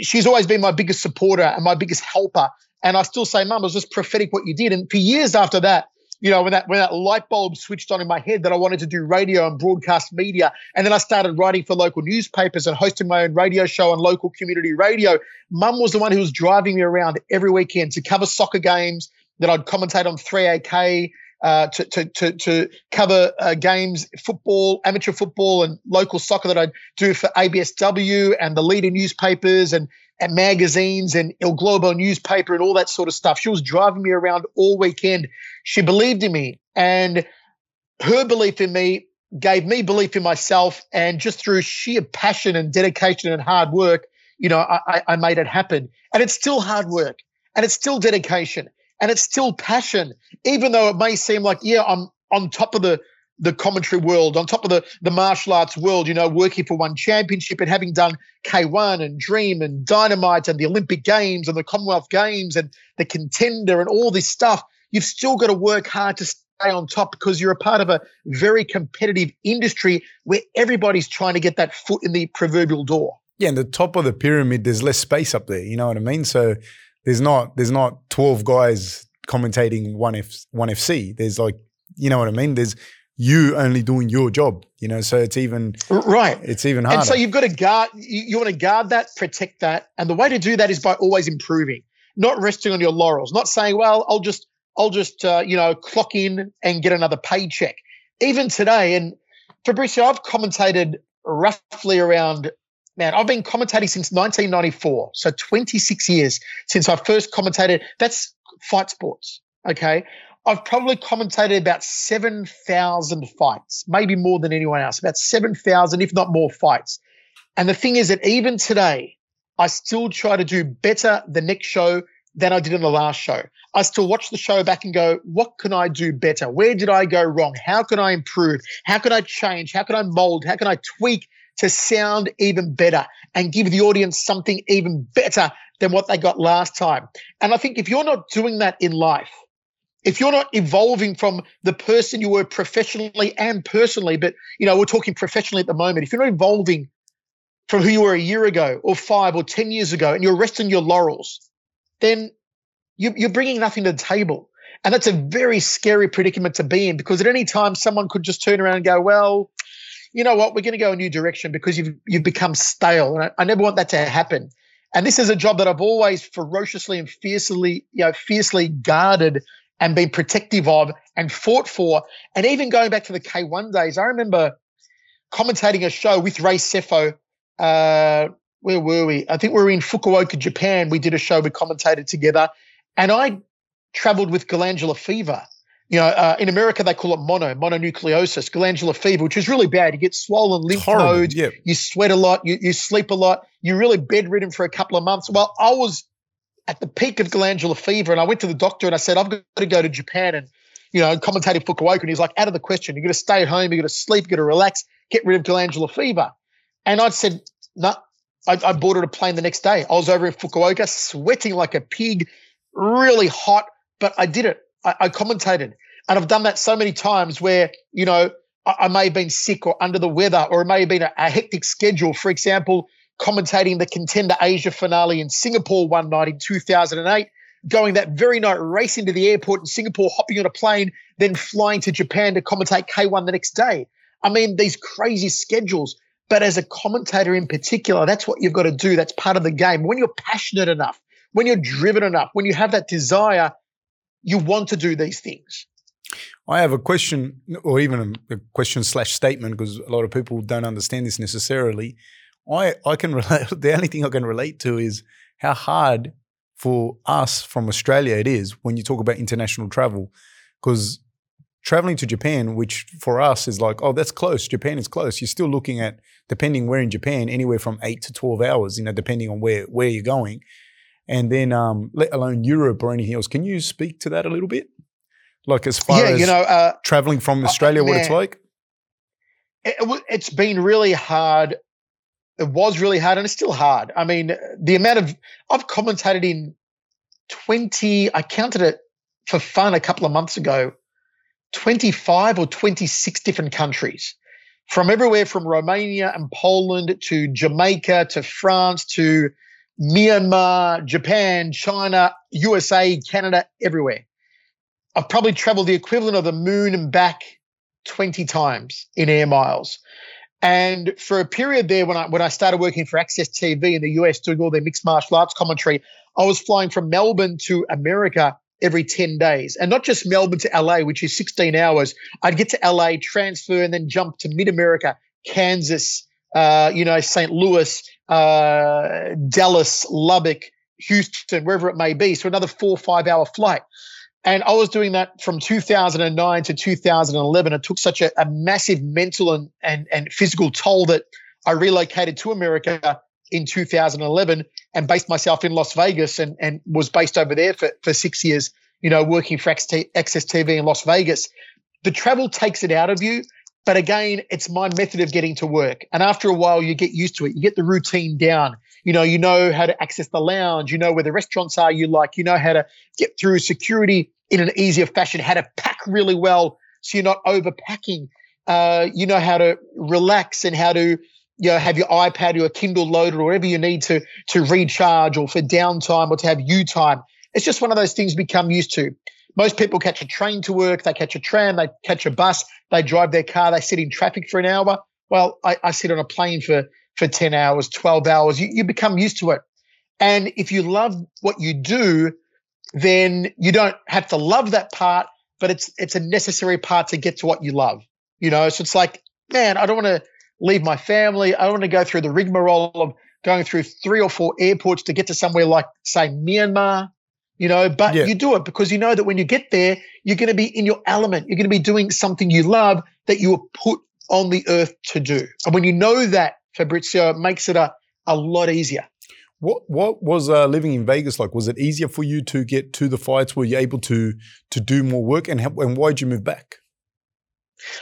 Speaker 3: she's always been my biggest supporter and my biggest helper. And I still say, mum, it was just prophetic what you did. And for years after that, you know, when that when that light bulb switched on in my head that I wanted to do radio and broadcast media, and then I started writing for local newspapers and hosting my own radio show on local community radio. Mum was the one who was driving me around every weekend to cover soccer games that I'd commentate on 3AK. Uh, to, to, to, to cover uh, games, football, amateur football, and local soccer that I do for ABSW and the leader newspapers and and magazines and El Globo newspaper and all that sort of stuff. She was driving me around all weekend. She believed in me, and her belief in me gave me belief in myself. And just through sheer passion and dedication and hard work, you know, I, I made it happen. And it's still hard work, and it's still dedication, and it's still passion, even though it may seem like, yeah, I'm on top of the the commentary world, on top of the, the martial arts world, you know, working for one championship and having done K1 and Dream and Dynamite and the Olympic Games and the Commonwealth Games and the contender and all this stuff, you've still got to work hard to stay on top because you're a part of a very competitive industry where everybody's trying to get that foot in the proverbial door.
Speaker 1: Yeah, and the top of the pyramid, there's less space up there. You know what I mean? So there's not there's not 12 guys commentating one F one FC. There's like you know what I mean? There's you only doing your job, you know. So it's even
Speaker 3: right.
Speaker 1: It's even harder.
Speaker 3: And so you've got to guard. You, you want to guard that, protect that, and the way to do that is by always improving, not resting on your laurels, not saying, "Well, I'll just, I'll just, uh, you know, clock in and get another paycheck." Even today, and Fabrizio, I've commentated roughly around. Man, I've been commentating since 1994, so 26 years since I first commentated. That's fight sports. Okay. I've probably commentated about 7,000 fights, maybe more than anyone else, about 7,000, if not more fights. And the thing is that even today, I still try to do better the next show than I did in the last show. I still watch the show back and go, what can I do better? Where did I go wrong? How can I improve? How can I change? How can I mold? How can I tweak to sound even better and give the audience something even better than what they got last time? And I think if you're not doing that in life, if you're not evolving from the person you were professionally and personally, but you know, we're talking professionally at the moment, if you're not evolving from who you were a year ago or five or 10 years ago and you're resting your laurels, then you, you're bringing nothing to the table. And that's a very scary predicament to be in because at any time someone could just turn around and go, well, you know what, we're going to go a new direction because you've you've become stale. And I, I, never want that to happen. And this is a job that I've always ferociously and fiercely, you know, fiercely guarded and been protective of and fought for. And even going back to the K1 days, I remember commentating a show with Ray Sefo. Uh, where were we? I think we were in Fukuoka, Japan. We did a show, we commentated together. And I traveled with glandular fever. You know, uh, in America they call it mono, mononucleosis, glandular fever, which is really bad. You get swollen lymph nodes, yep. you sweat a lot, you, you sleep a lot, you're really bedridden for a couple of months. Well, I was at the peak of glandular fever, and I went to the doctor and I said, I've got to go to Japan and you know, commentating Fukuoka, and he's like, out of the question. You're going to stay at home, you're going to sleep, you're going to relax, get rid of glandular fever. And I said, no, I, I boarded a plane the next day. I was over in Fukuoka, sweating like a pig, really hot, but I did it. I, I commentated. And I've done that so many times where, you know, I, I may have been sick or under the weather, or it may have been a, a hectic schedule. For example, commentating the Contender Asia finale in Singapore one night in 2008, going that very night racing to the airport in Singapore, hopping on a plane, then flying to Japan to commentate K1 the next day. I mean, these crazy schedules. But as a commentator in particular, that's what you've got to do. That's part of the game. When you're passionate enough, when you're driven enough, when you have that desire, you want to do these things.
Speaker 1: I have a question, or even a question slash statement, because a lot of people don't understand this necessarily. I I can relate. The only thing I can relate to is how hard for us from Australia it is when you talk about international travel, because traveling to Japan, which for us is like, oh, that's close. Japan is close. You're still looking at, depending where in Japan, anywhere from eight to twelve hours. You know, depending on where where you're going, and then um, let alone Europe or anything else. Can you speak to that a little bit? Like as far yeah, as you know, uh, traveling from Australia, uh, what it's like.
Speaker 3: It, it's been really hard. It was really hard, and it's still hard. I mean, the amount of I've commentated in twenty. I counted it for fun a couple of months ago 25 or 26 different countries from everywhere from Romania and Poland to Jamaica to France to Myanmar, Japan, China, USA, Canada, everywhere. I've probably traveled the equivalent of the moon and back 20 times in air miles. And for a period there, when I when I started working for AXS TV in the US doing all their mixed martial arts commentary, I was flying from Melbourne to America every 10 days. And not just Melbourne to LA, which is 16 hours. I'd get to LA, transfer, and then jump to mid America, Kansas, uh, you know, St. Louis, uh, Dallas, Lubbock, Houston, wherever it may be. So another four five hour flight. And I was doing that from 2009 to 2011. It took such a, a massive mental and, and, and physical toll that I relocated to America in 2011 and based myself in Las Vegas and, and was based over there for, for six years, you know, working for AXS TV in Las Vegas. The travel takes it out of you. But again, it's my method of getting to work. And after a while, you get used to it. You get the routine down. You know, you know how to access the lounge. You know where the restaurants are you like. You know how to get through security in an easier fashion, how to pack really well so you're not overpacking. Uh, you know how to relax and how to you know, have your iPad or your Kindle loaded or whatever you need to to recharge or for downtime or to have you time. It's just one of those things we become used to. Most people catch a train to work, they catch a tram, they catch a bus, they drive their car, they sit in traffic for an hour. Well, I, I sit on a plane for for 10 hours, 12 hours. You, you become used to it. And if you love what you do, then you don't have to love that part, but it's it's a necessary part to get to what you love. You know, so it's like, man, I don't want to leave my family. I don't want to go through the rigmarole of going through three or four airports to get to somewhere like, say, Myanmar, you know, but yeah. you do it because you know that when you get there, you're going to be in your element. You're going to be doing something you love that you were put on the earth to do. And when you know that, Fabrizio, makes it a, a lot easier.
Speaker 1: What what was uh, living in Vegas like? Was it easier for you to get to the fights? Were you able to to do more work? And and why did you move back?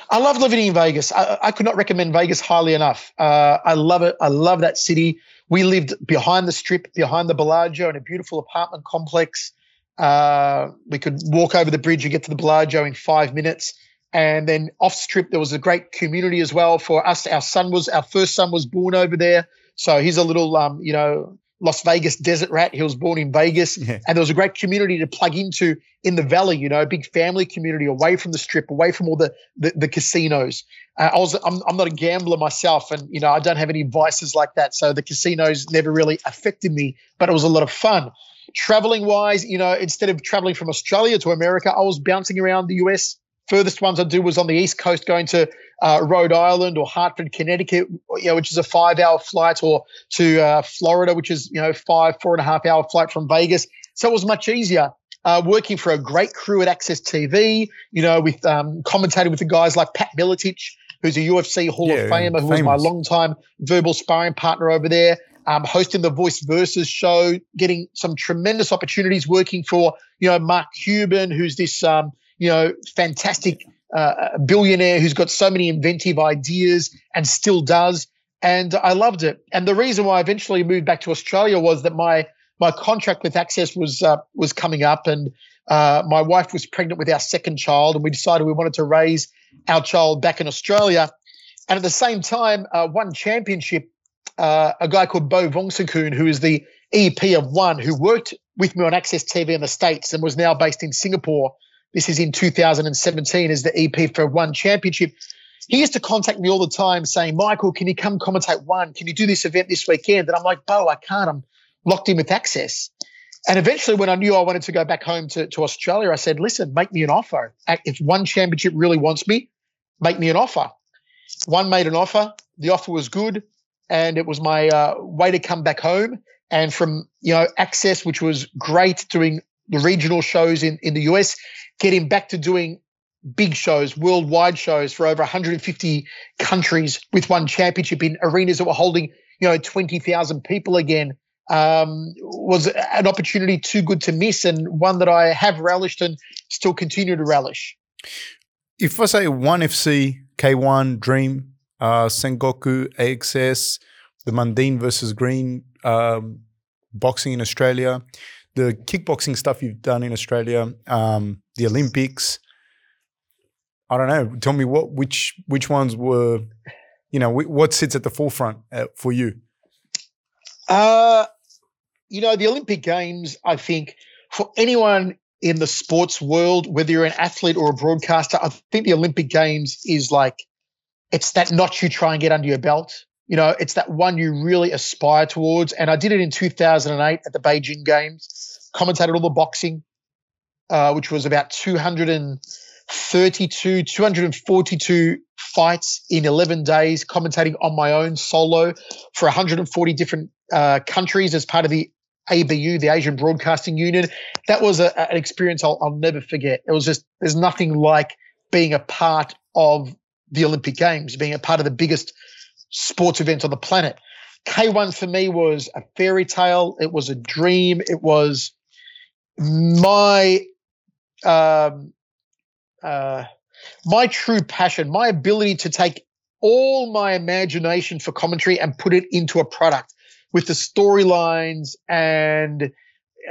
Speaker 3: I love living in Vegas. I, I could not recommend Vegas highly enough. Uh, I love it. I love that city. We lived behind the strip, behind the Bellagio, in a beautiful apartment complex. Uh, we could walk over the bridge and get to the Bellagio in five minutes. And then off strip, there was a great community as well for us. Our son was our first son was born over there. So he's a little, um, you know, Las Vegas desert rat. He was born in Vegas,
Speaker 1: Yeah.
Speaker 3: and there was a great community to plug into in the valley. You know, a big family community away from the strip, away from all the the, the casinos. Uh, I was I'm, I'm not a gambler myself, and you know I don't have any vices like that. So the casinos never really affected me, but it was a lot of fun. Traveling wise, you know, instead of traveling from Australia to America, I was bouncing around the US. Furthest ones I do was on the East Coast, going to uh, Rhode Island or Hartford, Connecticut, you know, which is a five-hour flight, or to uh, Florida, which is you know five, four and a half hour flight from Vegas. So it was much easier. Uh, working for a great crew at AXS TV, you know, with um, commentating with the guys like Pat Miletich, who's a UFC Hall
Speaker 1: Yeah,
Speaker 3: of Famer, who was my
Speaker 1: famous.
Speaker 3: longtime verbal sparring partner over there. Um, hosting the Voice Versus show, getting some tremendous opportunities working for you know Mark Cuban, who's this um, you know fantastic uh, billionaire who's got so many inventive ideas and still does. And I loved it. And the reason why I eventually moved back to Australia was that my my contract with AXS was uh, was coming up, and uh, my wife was pregnant with our second child, and we decided we wanted to raise our child back in Australia. And at the same time, uh, one championship, uh, a guy called Bo Vongsakoon, who is the EP of One, who worked with me on AXS TV in the States and was now based in Singapore. This is in 2017 as the EP for One Championship. He used to contact me all the time saying, Michael, can you come commentate One? Can you do this event this weekend? And I'm like, Bo, I can't. I'm locked in with AXS. And eventually, when I knew I wanted to go back home to, to Australia, I said, listen, make me an offer. If One Championship really wants me, make me an offer. One made an offer. The offer was good, and it was my uh, way to come back home. And from you know AXS, which was great, doing the regional shows in in the US, getting back to doing big shows, worldwide shows for over 150 countries with one championship in arenas that were holding you know 20,000 people again um, was an opportunity too good to miss, and one that I have relished and still continue to relish.
Speaker 1: If I say one FC, K1, Dream, uh, Sengoku, AXS, the Mundine versus Green, um, boxing in Australia, the kickboxing stuff you've done in Australia, um, the Olympics. I don't know. Tell me what which which ones were, you know, what sits at the forefront uh, for you?
Speaker 3: Uh, you know, the Olympic Games, I think, for anyone in the sports world, whether you're an athlete or a broadcaster, I think the Olympic Games is like, it's that notch you try and get under your belt. You know, it's that one you really aspire towards. And I did it in 2008 at the Beijing Games, commentated all the boxing, uh, which was about 232, 242 fights in 11 days, commentating on my own solo for 140 different uh, countries as part of the ABU, the Asian Broadcasting Union. That was a, an experience I'll, I'll never forget. It was just, there's nothing like being a part of the Olympic Games, being a part of the biggest sports event on the planet. K1 for me was a fairy tale. It was a dream. It was my um, uh, my true passion, my ability to take all my imagination for commentary and put it into a product with the storylines and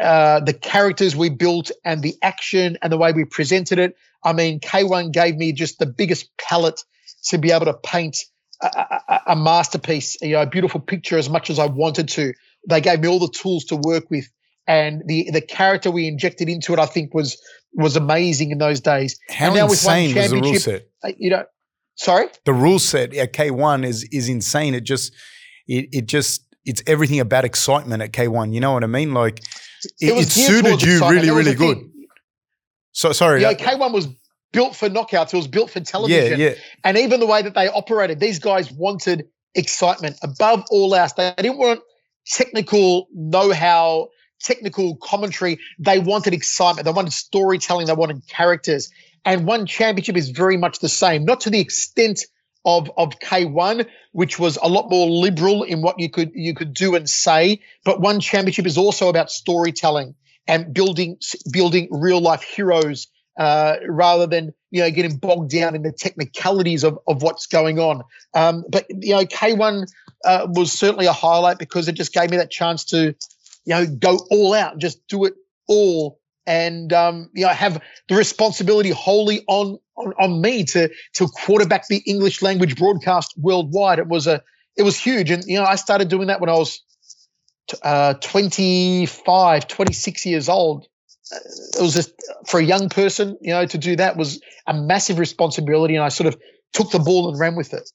Speaker 3: uh, the characters we built and the action and the way we presented it. I mean, K1 gave me just the biggest palette to be able to paint a, a, a masterpiece, you know, a beautiful picture as much as I wanted to. They gave me all the tools to work with, and the the character we injected into it, I think, was was amazing in those days.
Speaker 1: How
Speaker 3: And now with one
Speaker 1: insane was the rule
Speaker 3: championship-
Speaker 1: set?
Speaker 3: Uh, You know, sorry.
Speaker 1: The rule set at K1 is is insane. It just it it just it's everything about excitement at K1. You know what I mean? Like it, it,
Speaker 3: geared
Speaker 1: suited you really really good.
Speaker 3: thing.
Speaker 1: So sorry.
Speaker 3: Yeah,
Speaker 1: uh,
Speaker 3: K1 was built for knockouts. It was built for television.
Speaker 1: yeah, yeah.
Speaker 3: And even the way that they operated, these guys wanted excitement above all else. They didn't want technical know-how, technical commentary. They wanted excitement. They wanted storytelling. They wanted characters. And one championship is very much the same, not to the extent of of K1, which was a lot more liberal in what you could you could do and say. But one championship is also about storytelling and building building real life heroes uh, rather than you know getting bogged down in the technicalities of, of what's going on. Um, but you know, K1 uh, was certainly a highlight because it just gave me that chance to you know go all out, just do it all, and um, you know have the responsibility wholly on, on on me to to quarterback the English language broadcast worldwide. It was a it was huge. And, you know, I started doing that when I was uh, 25, 26 years old. It was just for a young person, you know, to do that was a massive responsibility. And I sort of took the ball and ran with it.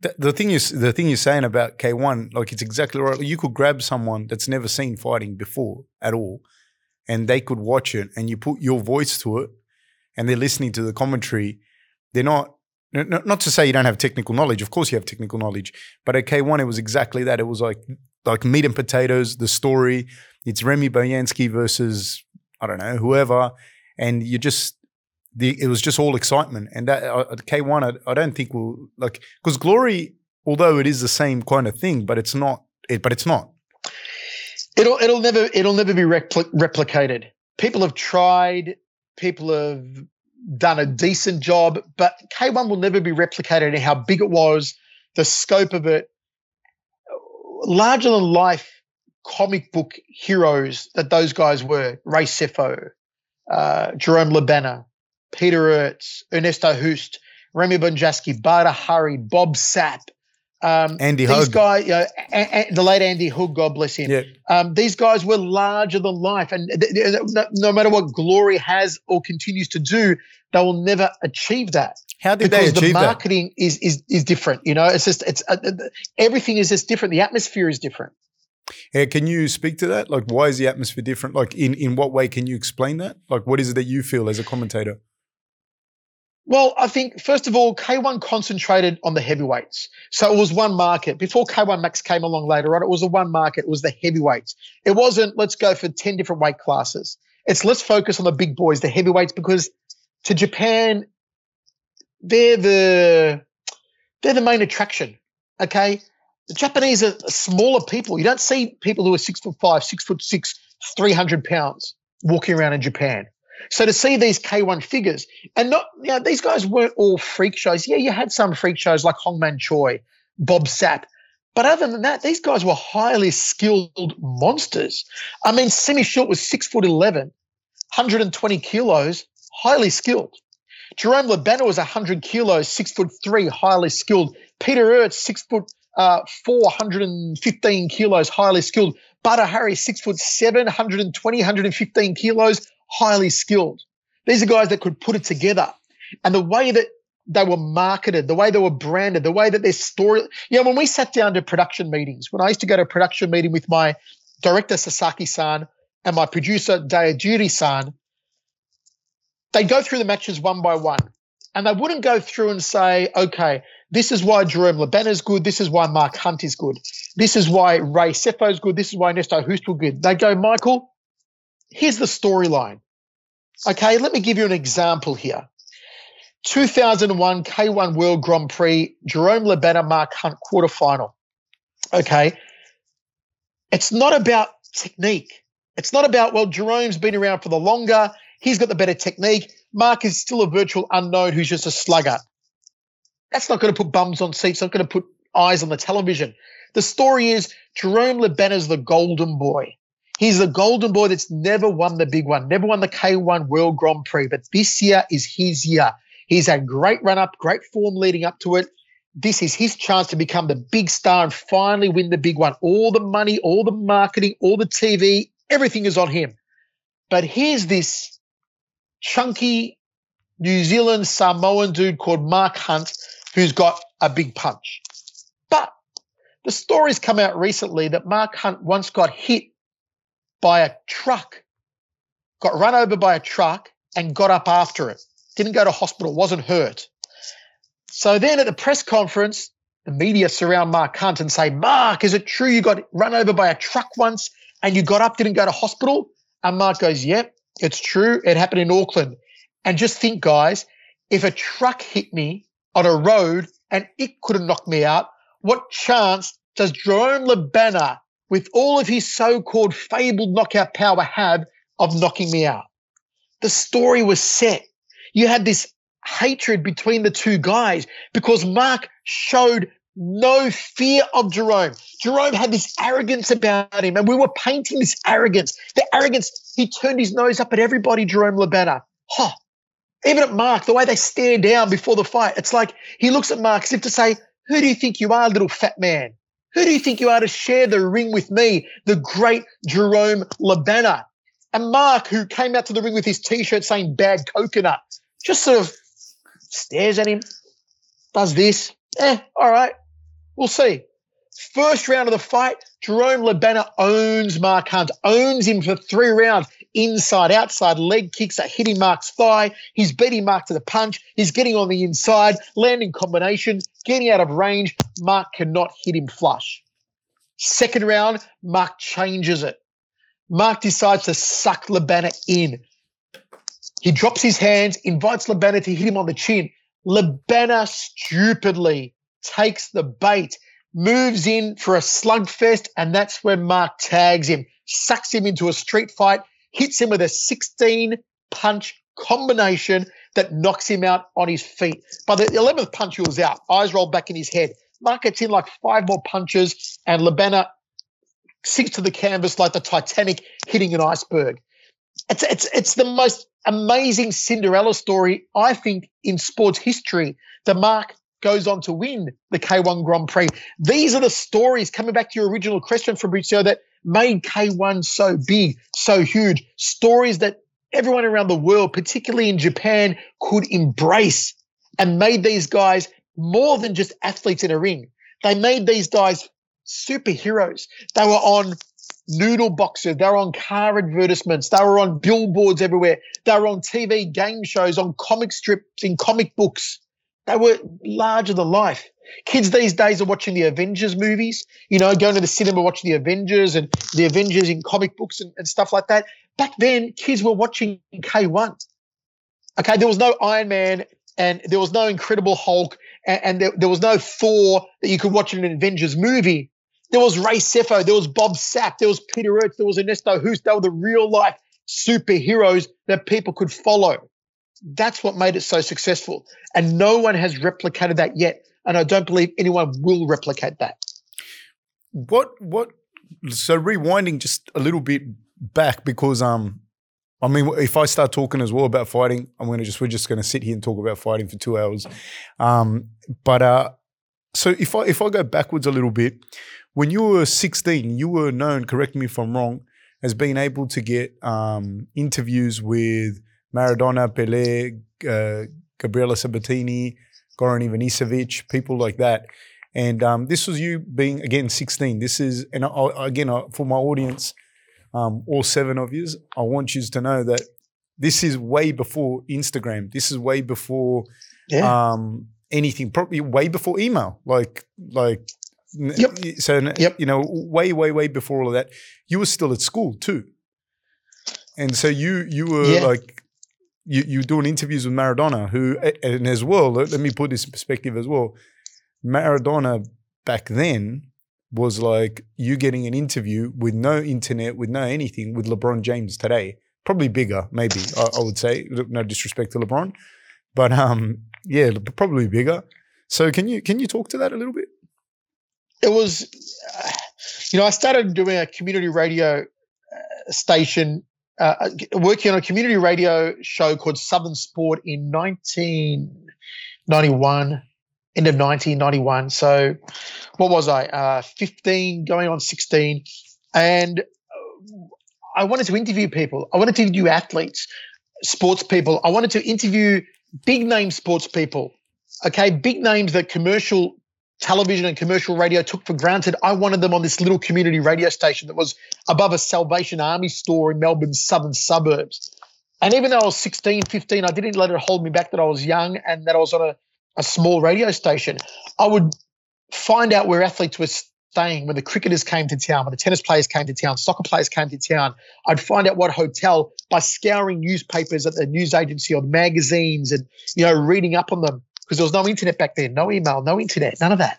Speaker 1: The, the thing is, the thing you're saying about K1, like it's exactly right. You could grab someone that's never seen fighting before at all, and they could watch it, and you put your voice to it, and they're listening to the commentary. They're not not to say you don't have technical knowledge. Of course, you have technical knowledge. But at K1, it was exactly that. It was like like meat and potatoes. The story. It's Remy Bonjasky versus I don't know whoever, and you just the it was just all excitement. And that uh, K1, I, I don't think will like because Glory, although it is the same kind of thing, but it's not. It, but it's not.
Speaker 3: It'll it'll never it'll never be repli- replicated. People have tried. People have done a decent job, but K1 will never be replicated in how big it was, the scope of it, larger than life comic book heroes that those guys were Ray Sefo, uh, Jerome Le Banner, Peter Aerts, Ernesto Hoost, Remy Bonjasky, Badr Hari, Bob Sapp,
Speaker 1: um, Andy
Speaker 3: these
Speaker 1: Hug.
Speaker 3: guys, you know, a, a, the late Andy Hug, God bless him.
Speaker 1: Yeah.
Speaker 3: Um, these guys were larger than life, and th- th- no, no, matter what Glory has or continues to do, they will never achieve that.
Speaker 1: How did
Speaker 3: because
Speaker 1: they achieve
Speaker 3: the marketing that? is is is different. You know, it's just it's uh, everything is just different. The atmosphere is different.
Speaker 1: Yeah, can you speak to that? Like, why is the atmosphere different? Like, in in what way can you explain that? Like, what is it that you feel as a commentator?
Speaker 3: Well, I think first of all, K1 concentrated on the heavyweights. So it was one market. Before K1 Max came along later on, it was a one market. It was the heavyweights. It wasn't let's go for 10 different weight classes. It's let's focus on the big boys, the heavyweights, because to Japan, they're the they're the main attraction. Okay. The Japanese are smaller people. You don't see people who are six foot five, six foot six, 300 pounds walking around in Japan. So to see these K1 figures, and not, you know, these guys weren't all freak shows. Yeah, you had some freak shows like Hongman Choi, Bob Sapp. But other than that, these guys were highly skilled monsters. I mean, Semmy Schilt was six foot 11, 120 kilos, highly skilled. Jerome Le Banner was 100 kilos, six foot three, highly skilled. Peter Aerts, six foot uh, 415 kilos, highly skilled. Badr Hari, six foot seven, 120, 115 kilos, highly skilled. These are guys that could put it together. And the way that they were marketed, the way they were branded, the way that their story. You know, when we sat down to production meetings, when I used to go to a production meeting with my director, Sasaki san, and my producer, Daya Dayajiri san, they'd go through the matches one by one. And they wouldn't go through and say, okay, this is why Jerome Le Banner is good. This is why Mark Hunt is good. This is why Ray Sefo is good. This is why Ernesto was good. They go, Michael, here's the storyline. Okay, let me give you an example here. 2001 K1 World Grand Prix, Jerome Le Banner, Mark Hunt quarterfinal. Okay, it's not about technique. It's not about, well, Jerome's been around for the longer, he's got the better technique. Mark is still a virtual unknown who's just a slugger. That's not going to put bums on seats, not going to put eyes on the television. The story is Jerome Le Banner's the golden boy. He's the golden boy that's never won the big one, never won the K1 World Grand Prix, but this year is his year. He's had great run up, great form leading up to it. This is his chance to become the big star and finally win the big one. All the money, all the marketing, all the TV, everything is on him. But here's this chunky New Zealand Samoan dude called Mark Hunt who's got a big punch. But the stories come out recently that Mark Hunt once got hit by a truck, got run over by a truck and got up after it. Didn't go to hospital, wasn't hurt. So then at the press conference, the media surround Mark Hunt and say, Mark, is it true you got run over by a truck once and you got up, didn't go to hospital? And Mark goes, Yep, it's true. It happened in Auckland. And just think, guys, if a truck hit me on a road and it could have knocked me out, what chance does Jerome Le Banner with all of his so-called fabled knockout power have of knocking me out. The story was set. You had this hatred between the two guys because Mark showed no fear of Jerome. Jerome had this arrogance about him, and we were painting this arrogance. The arrogance, he turned his nose up at everybody, Jerome Le Banner. Huh. Even at Mark, the way they stare down before the fight, it's like he looks at Mark as if to say, Who do you think you are, little fat man? Who do you think you are to share the ring with me, the great Jerome Le Banner? And Mark, who came out to the ring with his t-shirt saying bad coconut, just sort of stares at him, does this. Eh, all right. We'll see. First round of the fight, Jerome Le Banner owns Mark Hunt, owns him for three rounds. Inside, outside, leg kicks are hitting Mark's thigh. He's beating Mark to the punch. He's getting on the inside, landing combination, getting out of range. Mark cannot hit him flush. Second round, Mark changes it. Mark decides to suck Le Banner in. He drops his hands, invites Le Banner to hit him on the chin. Le Banner stupidly takes the bait, moves in for a slugfest, and that's when Mark tags him, sucks him into a street fight, hits him with a 16 punch combination that knocks him out on his feet. By the 11th punch, he was out, eyes rolled back in his head. Mark gets in like five more punches, and Le Banner sinks to the canvas like the Titanic hitting an iceberg. It's, it's, it's the most amazing Cinderella story, I think, in sports history. The Mark goes on to win the K1 Grand Prix. These are the stories, coming back to your original question, Fabrizio, that made K1 so big, so huge. Stories that everyone around the world, particularly in Japan, could embrace and made these guys more than just athletes in a ring. They made these guys superheroes. They were on noodle boxes. They were on car advertisements. They were on billboards everywhere. They were on TV game shows, on comic strips, in comic books. They were larger than life. Kids these days are watching the Avengers movies, you know, going to the cinema watching the Avengers and the Avengers in comic books and, and stuff like that. Back then, kids were watching K1. Okay, there was no Iron Man and there was no Incredible Hulk and, and there, there, was no Thor that you could watch in an Avengers movie. There was Ray Sefo, there was Bob Sapp, there was Peter Aerts, there was Ernesto Hoost. They were the real life superheroes that people could follow. That's what made it so successful. And no one has replicated that yet. And I don't believe anyone will replicate that.
Speaker 1: What, what, so rewinding just a little bit back because, um, I mean, if I start talking as well about fighting, I'm going to just, we're just going to sit here and talk about fighting for two hours. Um, but, uh, so if I, if I go backwards a little bit, when you were 16, you were known, correct me if I'm wrong, as being able to get um, interviews with Maradona, Pelé, uh, Gabriela Sabatini, Goran Ivanisevic, people like that. And um, this was you being, again, 16. This is, and I, again, for my audience, um, all seven of you, I want you to know that this is way before Instagram. This is way before yeah. um, anything, probably way before email. Like, like, yep. so, yep. you know, way, way, way before all of that. You were still at school too. And so you, you were yeah. like, you you doing interviews with Maradona, who and as well, let, let me put this in perspective as well. Maradona back then was like you getting an interview with no internet, with no anything, with LeBron James today. Probably bigger, maybe I, I would say. No disrespect to LeBron, but um, yeah, probably bigger. So can you can you talk to that a little bit?
Speaker 3: It was, uh, you know, I started doing a community radio uh, station uh, working on a community radio show called Southern Sport in 1991, end of 1991. So, what was I? Uh, 15, going on 16. And uh, I wanted to interview people. I wanted to interview athletes, sports people. I wanted to interview big name sports people. Okay, big names that commercial television and commercial radio took for granted. I wanted them on this little community radio station that was above a Salvation Army store in Melbourne's southern suburbs. And even though I was 16, 15, I didn't let it hold me back that I was young and that I was on a, a small radio station. I would find out where athletes were staying when the cricketers came to town, when the tennis players came to town, soccer players came to town. I'd find out what hotel by scouring newspapers at the news agency or magazines and, you know, reading up on them because there was no internet back then, no email, no internet, none of that.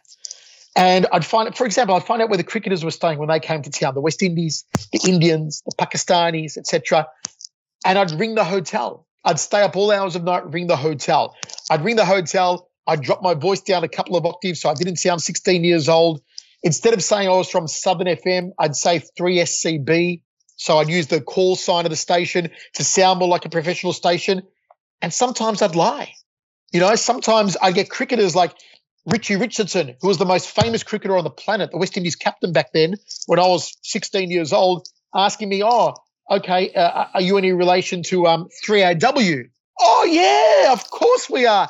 Speaker 3: And I'd find for example, I'd find out where the cricketers were staying when they came to town, the West Indies, the Indians, the Pakistanis, etc. And I'd ring the hotel. I'd stay up all hours of night, ring the hotel. I'd ring the hotel. I'd drop my voice down a couple of octaves so I didn't sound 16 years old. Instead of saying oh, I was from Southern FM, I'd say 3SCB. So I'd use the call sign of the station to sound more like a professional station. And sometimes I'd lie. You know, sometimes I get cricketers like Richie Richardson, who was the most famous cricketer on the planet, the West Indies captain back then, when I was 16 years old, asking me, "Oh, okay, uh, are you any relation to um, 3AW?" Oh yeah, of course we are.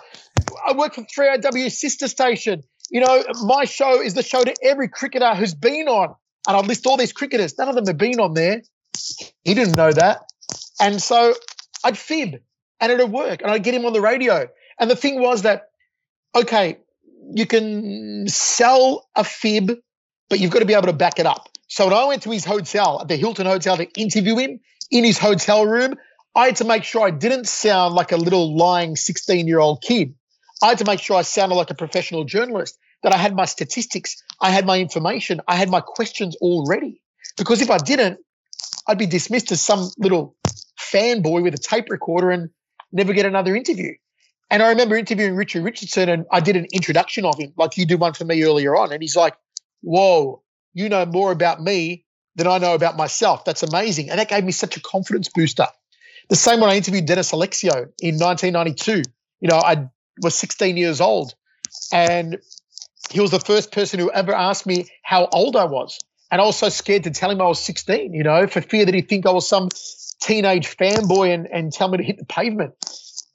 Speaker 3: I work for 3AW sister station. You know, my show is the show to every cricketer who's been on, and I list all these cricketers. None of them have been on there. He didn't know that, and so I'd fib, and it'd work, and I'd get him on the radio. And the thing was that, okay, you can sell a fib, but you've got to be able to back it up. So when I went to his hotel, at the Hilton Hotel, to interview him in his hotel room, I had to make sure I didn't sound like a little lying 16 year old kid. I had to make sure I sounded like a professional journalist, that I had my statistics, I had my information, I had my questions all ready. Because if I didn't, I'd be dismissed as some little fanboy with a tape recorder and never get another interview. And I remember interviewing Richard Richardson and I did an introduction of him, like you did one for me earlier on. And he's like, Whoa, you know more about me than I know about myself. That's amazing. And that gave me such a confidence booster. The same when I interviewed Dennis Alexio in 1992. You know, I was 16 years old and he was the first person who ever asked me how old I was. And I was so scared to tell him I was 16, you know, for fear that he'd think I was some teenage fanboy and, and tell me to hit the pavement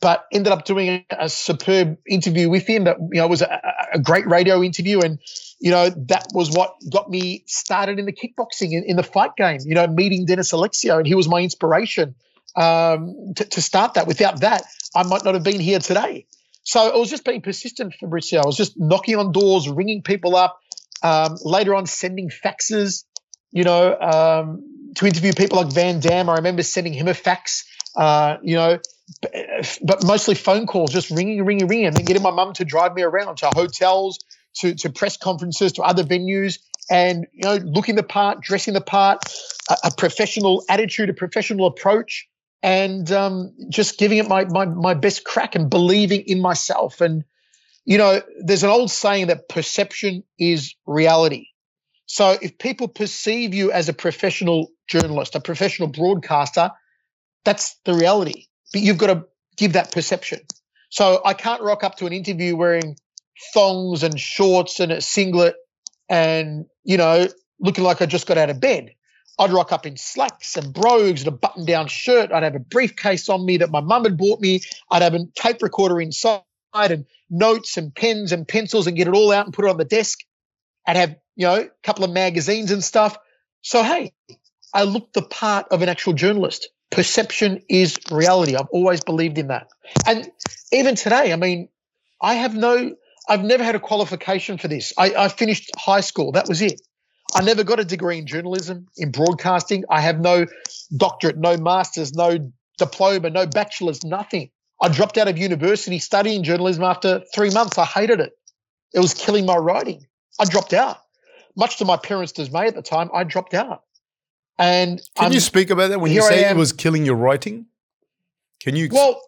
Speaker 3: but ended up doing a, superb interview with him. That you know was a, a, great radio interview. And you know that was what got me started in the kickboxing in, in the fight game you know meeting dennis alexio. And he was my inspiration um, to, to, start that. Without that i might not have been here today. So it was just being persistent fabrizio i was just knocking on doors ringing people up um, later on sending faxes you know um, to interview people like Van Damme i remember sending him a fax uh, you know but mostly phone calls, just ringing, ringing, ringing, and getting my mum to drive me around to hotels, to, to press conferences, to other venues, and you know, looking the part, dressing the part, a, a professional attitude, a professional approach, and um, just giving it my, my my best crack and believing in myself. And you know, there's an old saying that perception is reality. So if people perceive you as a professional journalist, a professional broadcaster, that's the reality but you've got to give that perception. So I can't rock up to an interview wearing thongs and shorts and a singlet and, you know, looking like I just got out of bed. I'd rock up in slacks and brogues and a button down shirt. I'd have a briefcase on me that my mum had bought me. I'd have a tape recorder inside and notes and pens and pencils and get it all out and put it on the desk. I'd have, you know, a couple of magazines and stuff. So, hey, I looked the part of an actual journalist perception is reality. I've always believed in that. And even today, I mean, I have no, I've never had a qualification for this. I, I finished high school. That was it. I never got a degree in journalism, in broadcasting. I have no doctorate, no master's, no diploma, no bachelor's, nothing. I dropped out of university studying journalism after three months. I hated it. It was killing my writing. I dropped out. Much to my parents' dismay at the time, I dropped out. And
Speaker 1: can you speak about that when you say it was killing your writing? Can you?
Speaker 3: Well,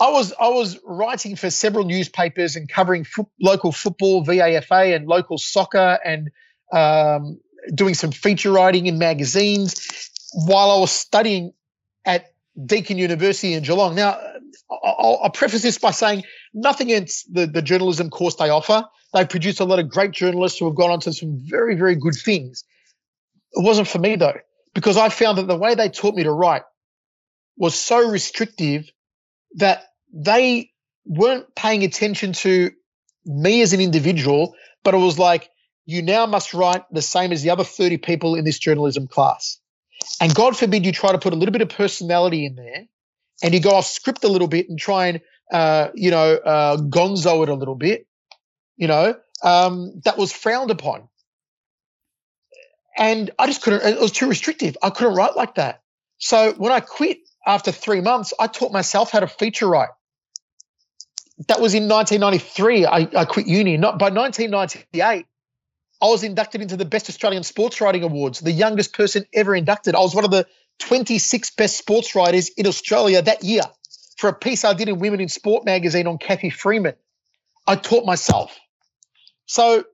Speaker 3: I was I was writing for several newspapers and covering fo- local football, VAFA, and local soccer, and um, doing some feature writing in magazines while I was studying at Deakin University in Geelong. Now, I'll, I'll preface this by saying nothing against the, the journalism course they offer. They produce a lot of great journalists who have gone on to some very, very good things. It wasn't for me though, because I found that the way they taught me to write was so restrictive that they weren't paying attention to me as an individual, but it was like, you now must write the same as the other 30 people in this journalism class. And God forbid you try to put a little bit of personality in there and you go off script a little bit and try and, uh, you know, uh, gonzo it a little bit, you know, um, that was frowned upon. And I just couldn't, it was too restrictive. I couldn't write like that. So when I quit after three months, I taught myself how to feature write. That was in 1993. I, I quit uni. Not by 1998. I was inducted into the Best Australian Sports Writing Awards, the youngest person ever inducted. I was one of the 26 best sports writers in Australia that year for a piece I did in Women in Sport magazine on Cathy Freeman. I taught myself. So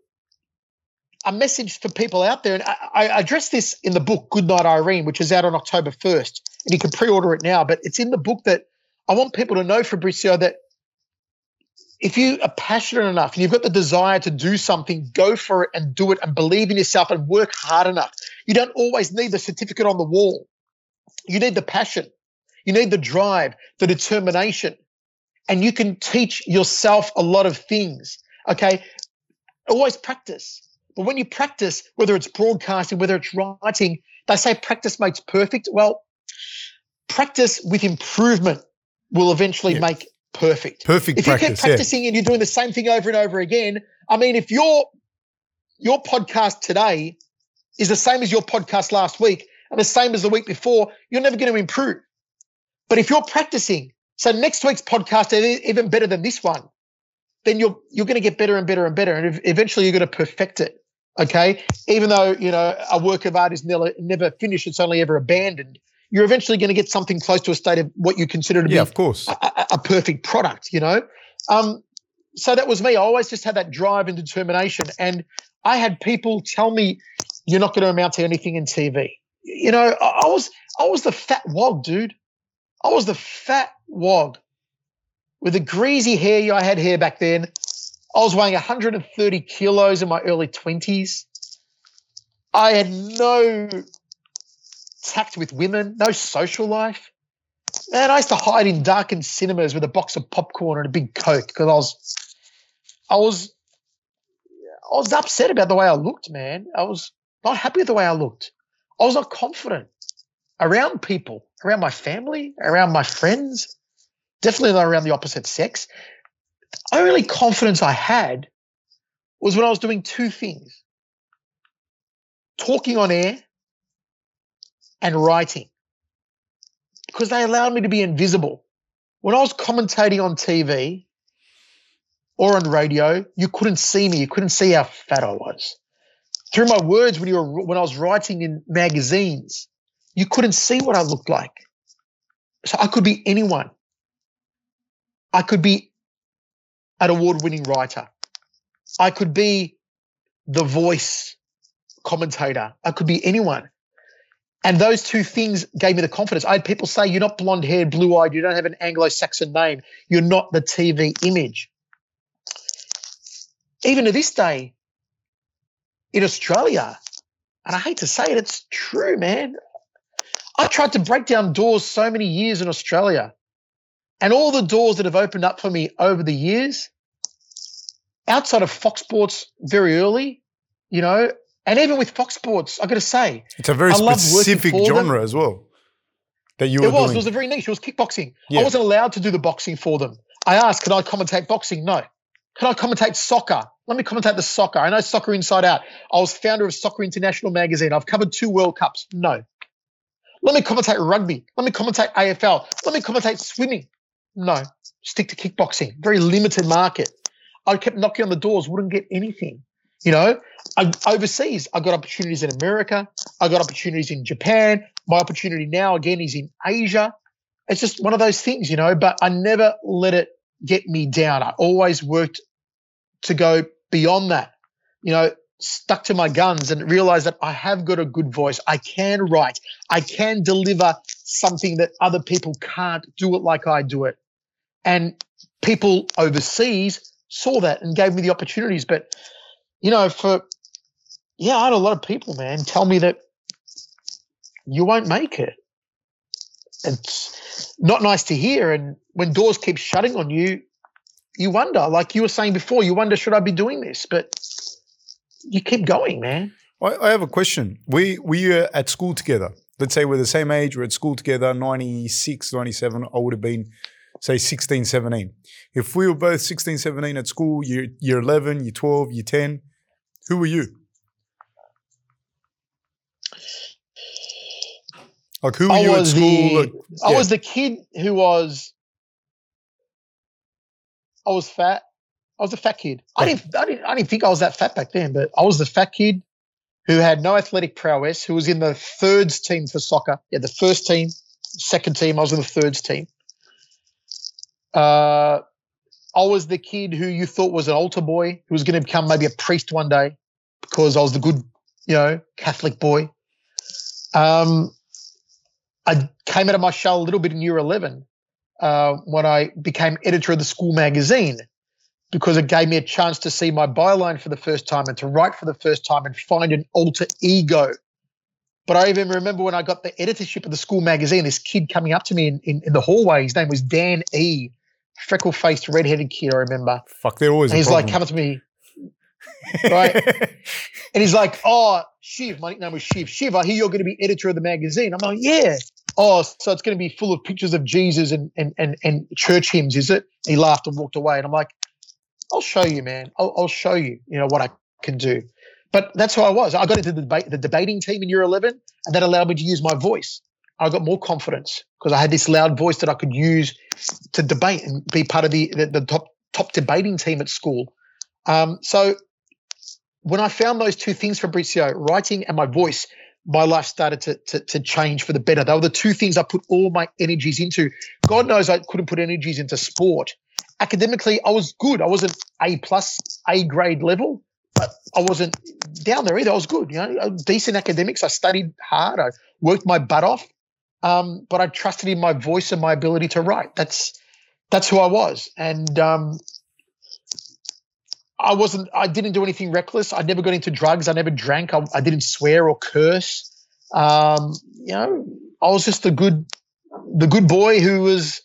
Speaker 3: a message for people out there. And I, I address this in the book, Good Night Irene, which is out on October 1st. And you can pre order it now. But it's in the book that I want people to know, Fabrizio, that if you are passionate enough and you've got the desire to do something, go for it and do it and believe in yourself and work hard enough. You don't always need the certificate on the wall. You need the passion. You need the drive, the determination. And you can teach yourself a lot of things. Okay. Always practice. But when you practice, whether it's broadcasting, whether it's writing, they say practice makes perfect. Well, practice with improvement will eventually
Speaker 1: Yeah.
Speaker 3: make perfect.
Speaker 1: Perfect
Speaker 3: If you
Speaker 1: practice.
Speaker 3: keep practicing and you're doing the same thing over and over again, I mean, if your your podcast today is the same as your podcast last week and the same as the week before, you're never going to improve. But if you're practicing, so next week's podcast is even better than this one, then you're you're going to get better and better and better, and eventually you're going to perfect it. Okay, even though you know a work of art is never never finished, it's only ever abandoned. You're eventually going to get something close to a state of what you consider to
Speaker 1: yeah,
Speaker 3: be
Speaker 1: of course.
Speaker 3: a, a- a perfect product, you know. Um, so that was me. I always just had that drive and determination, and I had people tell me, "You're not going to amount to anything in TV." You know, I, I was I was the fat wog, dude. I was the fat wog with the greasy hair. I had hair back then. I was weighing 130 kilos in my early 20s. I had no tact with women, no social life. Man, I used to hide in darkened cinemas with a box of popcorn and a big Coke because I was, I was, I was upset about the way I looked, man. I was not happy with the way I looked. I was not confident around people, around my family, around my friends, definitely not around the opposite sex. Only confidence I had was when I was doing two things talking on air and writing because they allowed me to be invisible. When I was commentating on TV or on radio, you couldn't see me. You couldn't see how fat I was. Through my words, when you were when I was writing in magazines, you couldn't see what I looked like. So I could be anyone. I could be an award-winning writer. I could be the voice commentator. I could be anyone. And those two things gave me the confidence. I had people say, You're not blonde haired, blue eyed, you don't have an Anglo Saxon name, you're not the TV image. Even to this day, in Australia, and I hate to say it, it's true, man. I tried to break down doors so many years in Australia, and all the doors that have opened up for me over the years, outside of Fox Sports very early, you know, and even with Fox Sports, I got to say,
Speaker 1: It's a very
Speaker 3: I
Speaker 1: specific
Speaker 3: for them.
Speaker 1: genre as well that you were
Speaker 3: it was.
Speaker 1: doing.
Speaker 3: It was a very niche. It was kickboxing.
Speaker 1: Yeah.
Speaker 3: I wasn't allowed to do the boxing for them. I asked, "Can I commentate boxing?" No. Can I commentate soccer? Let me commentate the soccer. I know soccer inside out. I was founder of Soccer International magazine. I've covered two World Cups. No. Let me commentate rugby. Let me commentate AFL. Let me commentate swimming. No. Stick to kickboxing. Very limited market. I kept knocking on the doors, wouldn't get anything. You know, I, overseas, I got opportunities in America. I got opportunities in Japan. My opportunity now again is in Asia. It's just one of those things, you know, but I never let it get me down. I always worked to go beyond that, you know, stuck to my guns and realized that I have got a good voice. I can write. I can deliver something that other people can't do it like I do it. And people overseas saw that and gave me the opportunities. But, you know, for, yeah, I had a lot of people, man, tell me that you won't make it. It's not nice to hear. And when doors keep shutting on you, you wonder, like you were saying before, you wonder, should I be doing this? But you keep going, man.
Speaker 1: I, I have a question. We we were at school together. Let's say we're the same age. We're at school together. 96, 97. I would have been, say, 16, 17. If we were both 16, 17 at school, you're, you're 11, you're 12, you're 10, who were you? Like, who were
Speaker 3: I
Speaker 1: you at school?
Speaker 3: the
Speaker 1: Like,
Speaker 3: I was the kid who was I was fat. I was a fat kid. I didn't I didn't I didn't think I was that fat back then, but I was the fat kid who had no athletic prowess, who was in the thirds team for soccer. Yeah, the first team, second team, I was in the thirds team. Uh I was the kid who you thought was an altar boy who was going to become maybe a priest one day because I was the good, you know, Catholic boy. Um, I came out of my shell a little bit in year 11 uh, when I became editor of the school magazine. because it gave me a chance to see my byline for the first time and to write for the first time and find an alter ego. But I even remember when I got the editorship of the school magazine, this kid coming up to me in, in, in the hallway. His name was Dan E. Freckle faced, red-headed kid. I remember.
Speaker 1: Fuck, they're always.
Speaker 3: And he's like coming to me, right? and he's like, "Oh, Shiv, my nickname was Shiv. Shiv, I hear you're going to be editor of the magazine." I'm like, "Yeah." Oh, so it's going to be full of pictures of Jesus and and and, and church hymns, is it? he laughed and walked away, and I'm like, "I'll show you, man. I'll, I'll show you. You know what I can do." But that's who I was. I got into the the debating team in year 11, and that allowed me to use my voice. I got more confidence because I had this loud voice that I could use to debate and be part of the the, the top top debating team at school. Um, so when I found those two things, Fabrizio, writing and my voice, my life started to, to, to change for the better. They were the two things I put all my energies into. God knows I couldn't put energies into sport. Academically, I was good. I wasn't A plus, A grade level, but I wasn't down there either. I was good, you know, decent academics. I studied hard. I worked my butt off, um, but I trusted in my voice and my ability to write. That's that's who I was, and um, I wasn't. I didn't do anything reckless. I never got into drugs. I never drank. I, I didn't swear or curse. Um, you know, I was just the good, the good boy who was,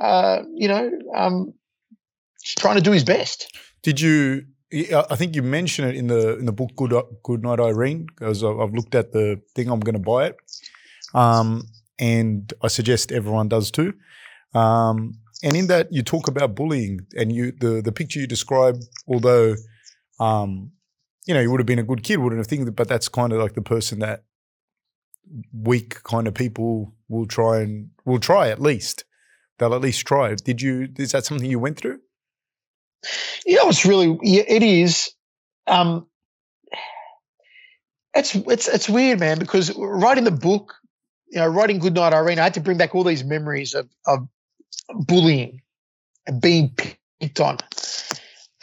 Speaker 3: uh, you know, um, trying to do his best.
Speaker 1: Did you I think you mention it in the in the book Good Good Night Irene because I've looked at the thing. I'm going to buy it, um, and I suggest everyone does too. Um, and in that, you talk about bullying, and you the the picture you describe, although, um, you know, you would have been a good kid, wouldn't have think, but that's kind of like the person that weak kind of people will try and will try at least. They'll at least try. Did you? Is that something you went through?
Speaker 3: You know, it's really it is. Um, it's it's it's weird, man. Because writing the book, you know, writing Goodnight Irene, I had to bring back all these memories of of bullying and being picked on.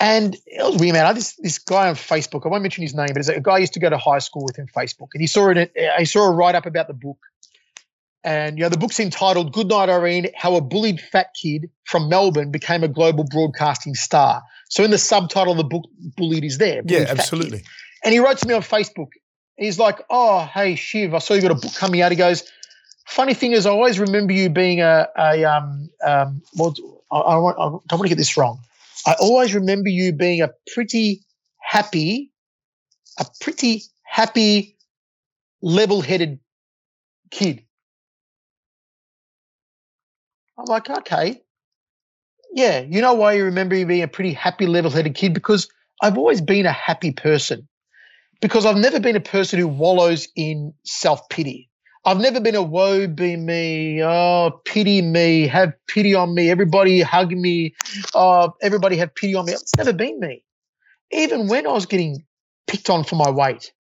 Speaker 3: And it was weird, man. I this this guy on Facebook. I won't mention his name, but it's a guy I used to go to high school with in Facebook, and he saw it. He saw a write up about the book, and you know, the book's entitled Good Night Irene How a Bullied Fat Kid from Melbourne Became a Global Broadcasting Star. So in the subtitle of the book, Bullied is there.
Speaker 1: Bullied yeah, absolutely.
Speaker 3: And he wrote to me on Facebook. He's like, Oh, hey, Shiv, I saw you got a book coming out. He goes, Funny thing is, I always remember you being a, a um, um, well, I, I, I don't want to get this wrong. I always remember you being a pretty happy, a pretty happy, level headed kid. I'm like, okay. Yeah, you know why you remember me being a pretty happy, level headed kid? Because I've always been a happy person. Because I've never been a person who wallows in self pity. I've never been a woe be me, oh, pity me, have pity on me, everybody hug me, oh, everybody have pity on me. It's never been me. Even when I was getting picked on for my weight,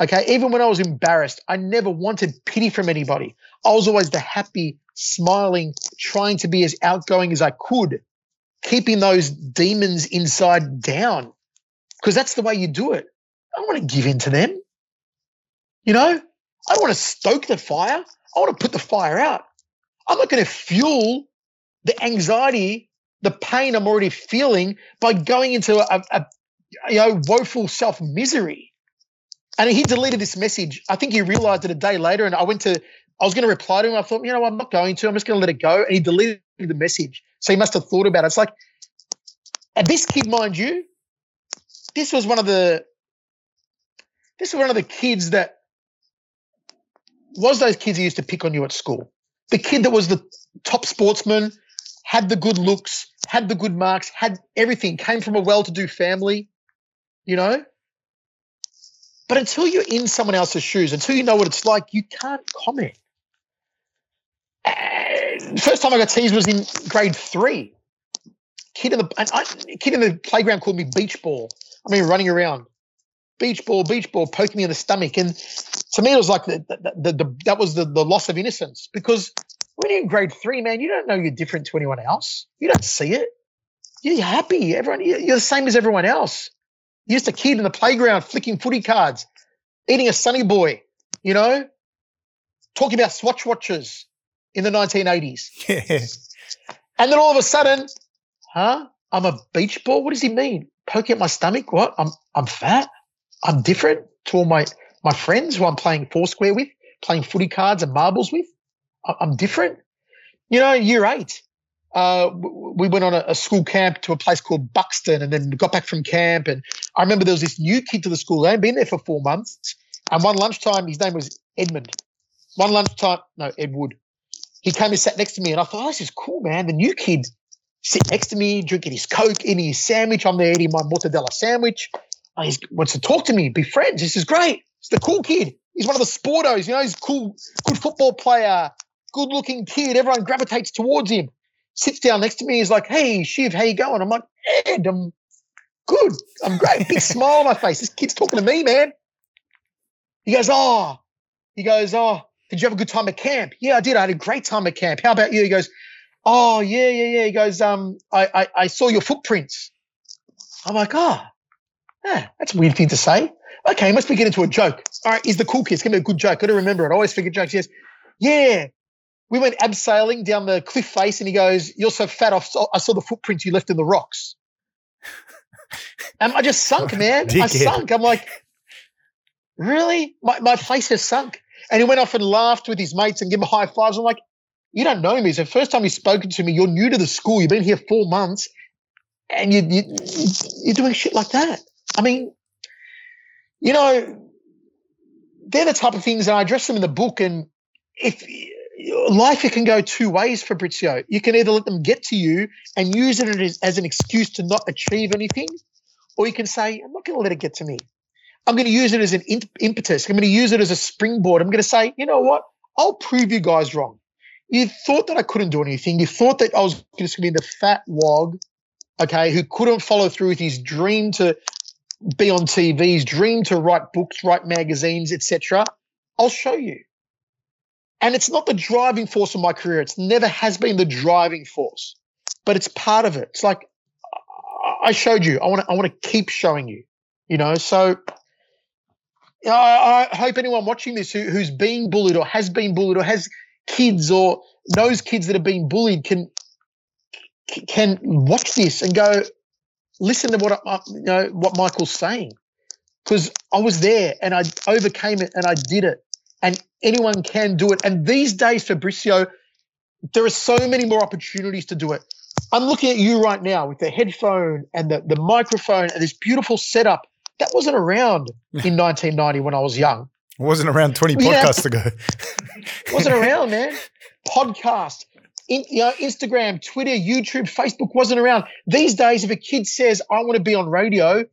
Speaker 3: okay, even when I was embarrassed, I never wanted pity from anybody. I was always the happy, smiling, trying to be as outgoing as I could, keeping those demons inside down. Because that's the way you do it. I don't want to give in to them. You know, I don't want to stoke the fire. I want to put the fire out. I'm not going to fuel the anxiety, the pain I'm already feeling by going into a, a you know woeful self misery. And he deleted this message. I think he realized it a day later. And I went to I was going to reply to him. I thought, you know, I'm not going to. I'm just going to let it go. And he deleted the message. So he must have thought about it. It's like, and this kid, mind you, this was one of the, this was one of the kids that was those kids who used to pick on you at school. The kid that was the top sportsman, had the good looks, had the good marks, had everything, came from a well-to-do family, you know. But until you're in someone else's shoes, until you know what it's like, you can't comment first time I got teased was in grade three. Kid in the I, kid in the playground called me beach ball. I mean, running around, beach ball, beach ball, poking me in the stomach, and to me it was like the, the, the, the that was the, the loss of innocence because when you're in grade three, man, you don't know you're different to anyone else. You don't see it. You're happy. Everyone, you're the same as everyone else. Just a kid in the playground flicking footy cards, eating a sunny boy, you know, talking about Swatch watches, in the 1980s.
Speaker 1: Yeah.
Speaker 3: And then all of a sudden, huh? I'm a beach ball. What does he mean? Poking at my stomach? What? I'm I'm fat. I'm different to all my my friends who I'm playing foursquare with, playing footy cards and marbles with. I'm different. You know, year eight, uh, we went on a, a school camp to a place called Buxton, and then got back from camp. And I remember there was this new kid to the school. They hadn't been there for four months. And one lunchtime, his name was Edmund. One lunchtime, no, Ed Wood. He came and sat next to me, and I thought, oh, this is cool, man. The new kid sitting next to me, drinking his Coke, eating his sandwich. I'm there eating my mortadella sandwich. Oh, he wants to talk to me, be friends. This is great. He's the cool kid. He's one of the sportos, you know, he's cool, good football player, good looking kid. Everyone gravitates towards him. Sits down next to me. He's like, hey, Shiv, how you going? I'm like, Ed, I'm good. I'm great. Big smile on my face. This kid's talking to me, man. He goes, oh, he goes, oh, did you have a good time at camp? Yeah, I did. I had a great time at camp. How about you? He goes, oh, yeah, yeah, yeah. He goes, um, I, I, I saw your footprints. I'm like, oh, yeah, that's a weird thing to say. Okay, must be getting into a joke. All right, he's the cool kid. It's gonna be a good joke. Got to remember it. I always figure jokes. Yes, yeah. We went abseiling down the cliff face, and he goes, "You're so fat. I saw, I saw the footprints you left in the rocks." And I just sunk, man. I sunk. I'm like, really? My my face has sunk. And he went off and laughed with his mates and gave him high fives. I'm like, you don't know me. It's the first time you've spoken to me. You're new to the school. You've been here four months, and you, you you're doing shit like that. I mean, you know, they're the type of things, and I address them in the book. And if life, it can go two ways, Fabrizio. You can either let them get to you and use it as, as an excuse to not achieve anything, or you can say, I'm not going to let it get to me. I'm going to use it as an impetus. I'm going to use it as a springboard. I'm going to say, you know what? I'll prove you guys wrong. You thought that I couldn't do anything. You thought that I was just going to be the fat wog, okay, who couldn't follow through with his dream to be on TV, his dream to write books, write magazines, etc. I'll show you. And it's not the driving force of my career. It's never has been the driving force, but it's part of it. It's like I showed you. I want to. I want to keep showing you. You know. So I, I hope anyone watching this who, who's being bullied or has been bullied or has kids or knows kids that have been bullied can can watch this and go listen to what I, you know what Michael's saying because I was there and I overcame it and I did it and anyone can do it and these days Fabricio there are so many more opportunities to do it I'm looking at you right now with the headphone and the, the microphone and this beautiful setup that wasn't around in 1990 when I was young
Speaker 1: It wasn't around 20
Speaker 3: Yeah.
Speaker 1: podcasts ago.
Speaker 3: It wasn't around, man. Podcast, in, you know, Instagram, Twitter, YouTube, Facebook wasn't around. These days, if a kid says, I want to be on radio,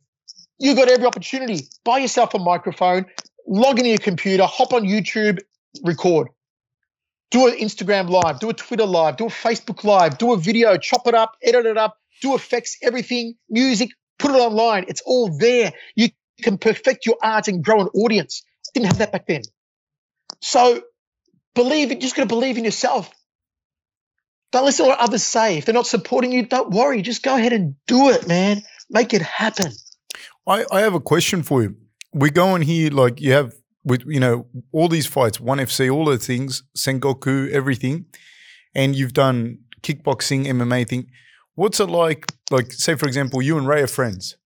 Speaker 3: you got every opportunity. Buy yourself a microphone, log into your computer, hop on YouTube, record. Do an Instagram live, do a Twitter live, do a Facebook live, do a video, chop it up, edit it up, do effects, everything, music, put it online. It's all there. You can perfect your art and grow an audience. Didn't have that back then. So believe it, just got to believe in yourself. Don't listen to what others say. If they're not supporting you, don't worry. Just go ahead and do it, man. Make it happen.
Speaker 1: I, I have a question for you. We go on here like you have with you know all these fights, one FC, all the things, Sengoku, everything, and you've done kickboxing, MMA thing. What's it like? Like, say for example, you and Ray are friends.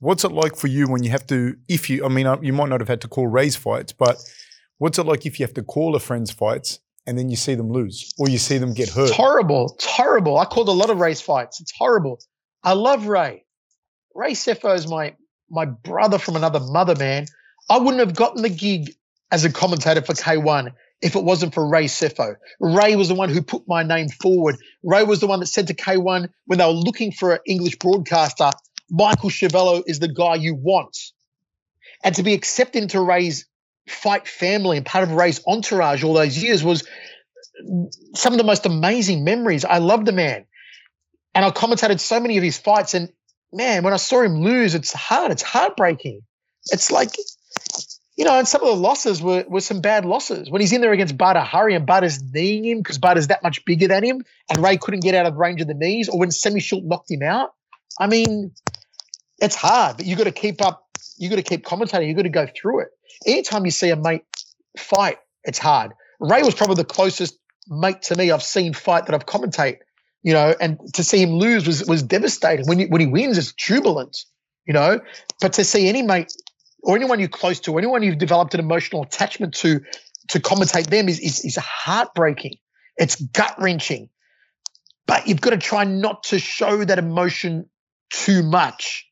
Speaker 1: What's it like for you when you have to? If you, I mean, uh, you might not have had to call Ray's fights, but what's it like if you have to call a friend's fights and then you see them lose or you see them get hurt?
Speaker 3: It's horrible. It's horrible. I called a lot of Ray's fights. It's horrible. I love Ray. Ray Sefo is my my brother from another mother, man. I wouldn't have gotten the gig as a commentator for K1 if it wasn't for Ray Sefo. Ray was the one who put my name forward. Ray was the one that said to K1 when they were looking for an English broadcaster, Michael Schiavello is the guy you want. And to be accepted into Ray's fight family and part of Ray's entourage all those years was some of the most amazing memories. I love the man. And I commentated so many of his fights. And man, when I saw him lose, it's hard. It's heartbreaking. It's like, you know, and some of the losses were, were some bad losses. When he's in there against Badr Hari and Badr's kneeing him because Badr's that much bigger than him and Ray couldn't get out of range of the knees, or when Semmy Schilt knocked him out. I mean, it's hard, but you got to keep up. You got to keep commentating. You got to go through it. Anytime you see a mate fight, it's hard. Ray was probably the closest mate to me I've seen fight that I've commentate. You know, and to see him lose was was devastating. When you, when he wins, it's jubilant, you know. But to see any mate or anyone you're close to, anyone you've developed an emotional attachment to, to commentate them is is, is heartbreaking. It's gut wrenching. But you've got to try not to show that emotion too much.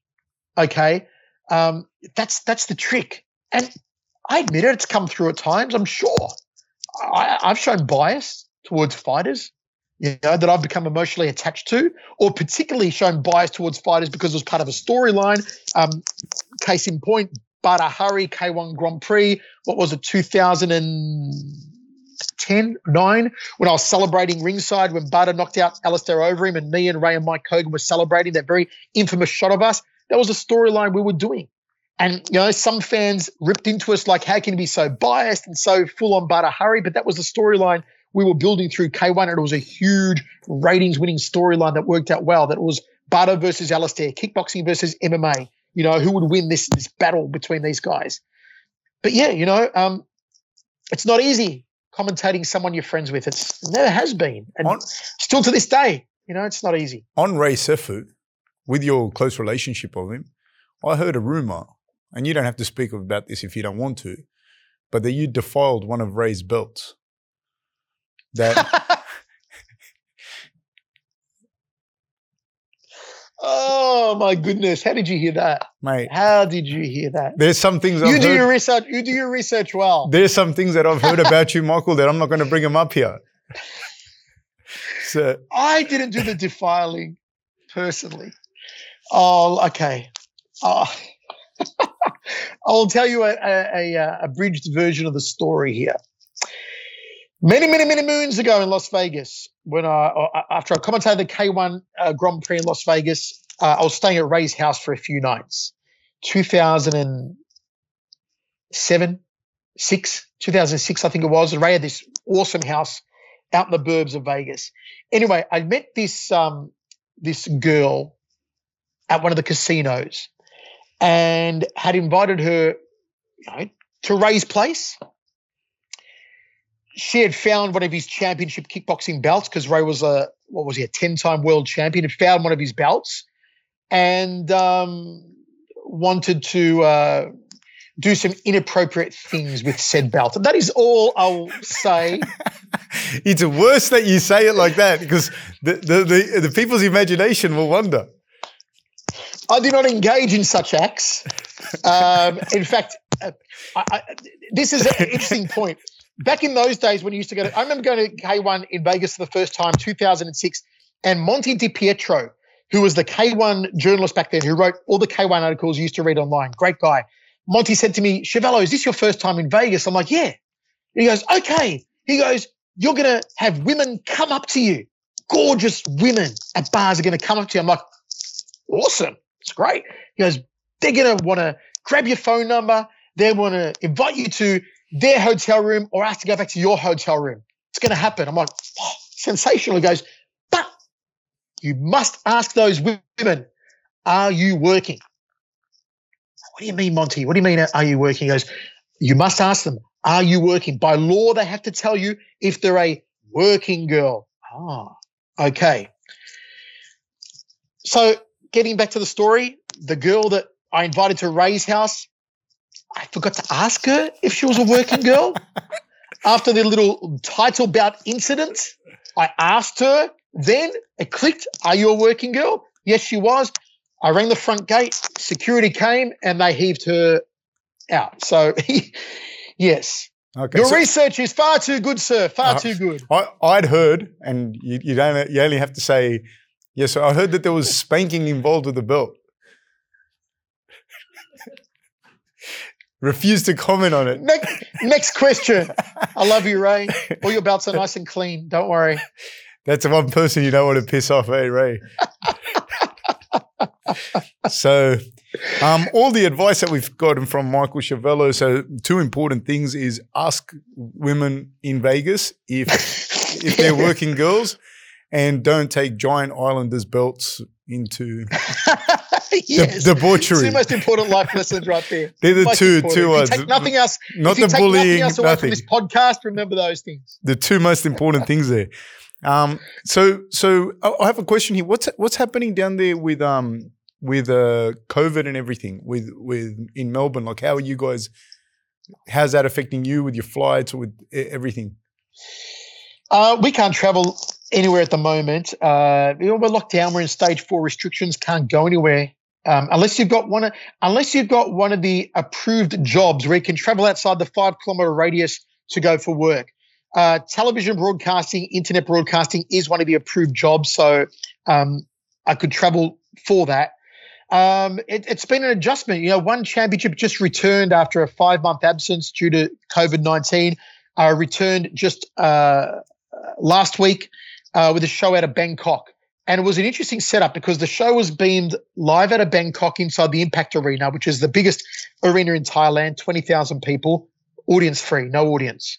Speaker 3: Okay, um, that's that's the trick. And I admit it; it's come through at times. I'm sure. I, I've shown bias towards fighters you know, that I've become emotionally attached to, or particularly shown bias towards fighters because it was part of a storyline. Um, case in point, Badr Hari K1 Grand Prix. What was it, 2010, 9, when I was celebrating ringside when Badr knocked out Alistair him, and me and Ray and Mike Kogan were celebrating that very infamous shot of us. That was a storyline we were doing. And you know, some fans ripped into us like, how can you be so biased and so full on Badr Hari? But that was the storyline we were building through K1, and it was a huge ratings winning storyline that worked out well. That was Badr versus Alistair, kickboxing versus MMA. You know, who would win this this battle between these guys? But yeah, you know, um, it's not easy commentating someone you're friends with. It's, it never has been, and on, still to this day, you know, it's not easy.
Speaker 1: On Ray Sefo, with your close relationship of him, I heard a rumor, and you don't have to speak about this if you don't want to, but that you defiled one of Ray's belts that
Speaker 3: Oh my goodness! How did you hear that,
Speaker 1: mate?
Speaker 3: How did you hear that?
Speaker 1: There's some things
Speaker 3: you I've do heard, your research. You do your research well.
Speaker 1: There's some things that I've heard about you, Michael, that I'm not going to bring them up here. So
Speaker 3: I didn't do the defiling personally. Oh, okay. Oh. I'll tell you a, a, a, a bridged version of the story here many, many, many moons ago in Las Vegas, when I after I commentated the K1 uh, Grand Prix in Las Vegas, uh, I was staying at Ray's house for a few nights. 2007, six, 2006, I think it was. Ray had this awesome house out in the burbs of Vegas. Anyway, I met this um, this girl at one of the casinos and had invited her you know, to Ray's place she had found one of his championship kickboxing belts because Ray was a what was he a ten time world champion. Had found one of his belts and um, wanted to uh, do some inappropriate things with said belt. And that is all I'll say.
Speaker 1: it's worse that you say it like that because the, the, the, the people's imagination will wonder.
Speaker 3: I do not engage in such acts. Um, in fact, uh, I, I, this is an interesting point back in those days when you used to go to, I remember going to K1 in Vegas for the first time, 2006, and Monty DiPietro, who was the K1 journalist back then, who wrote all the K1 articles you used to read online, great guy. Monty said to me, Schiavello, is this your first time in Vegas? I'm like, yeah. He goes, okay. He goes, you're going to have women come up to you. Gorgeous women at bars are going to come up to you. I'm like, awesome. It's great. He goes, they're going to want to grab your phone number. They want to invite you to their hotel room or ask to go back to your hotel room. It's going to happen. I'm like, oh, sensational. He goes, but you must ask those women, are you working? What do you mean, Monty? What do you mean, are you working? He goes, you must ask them, are you working? By law, they have to tell you if they're a working girl. Ah, okay. So getting back to the story, the girl that I invited to Ray's house, I forgot to ask her if she was a working girl. After the little title bout incident, I asked her. Then it clicked. Are you a working girl? Yes, she was. I rang the front gate. Security came and they heaved her out. So, yes. Okay, Your so, research is far too good, sir. Far uh, too good.
Speaker 1: I, would heard, and you, you don't. You only have to say yes. I heard that there was spanking involved with the belt. Refuse to comment on it.
Speaker 3: Next, next question. I love you, Ray. All your belts are nice and clean. Don't worry.
Speaker 1: That's the one person you don't want to piss off, eh, Ray? so, um, all the advice that we've gotten from Michael Schiavello. So, two important things is ask women in Vegas if if they're working girls, and don't take giant islanders belts into
Speaker 3: yes.
Speaker 1: The, debauchery.
Speaker 3: It's the most important life lessons right there.
Speaker 1: They're the
Speaker 3: most
Speaker 1: two important. two ones.
Speaker 3: Take nothing else.
Speaker 1: Not the bullying. Nothing else away
Speaker 3: nothing. from this podcast. Remember those things.
Speaker 1: The two most important things there. Um, so so I have a question here. What's what's happening down there with um with uh COVID and everything with with in Melbourne? Like, how are you guys? How's that affecting you with your flights or with everything?
Speaker 3: Uh, we can't travel anywhere at the moment. Uh, you know, we're locked down. We're in stage four restrictions. Can't go anywhere um, unless you've got one. Of, unless you've got one of the approved jobs where you can travel outside the five kilometer radius to go for work. Uh, television broadcasting, internet broadcasting is one of the approved jobs, so um, I could travel for that. Um, it, has been an adjustment. You know, one championship just returned after a five month absence due to COVID 19. Uh, returned just uh, last week uh, with a show out of Bangkok. And it was an interesting setup because the show was beamed live out of Bangkok inside the Impact Arena, which is the biggest arena in Thailand, 20,000 people, audience free, no audience.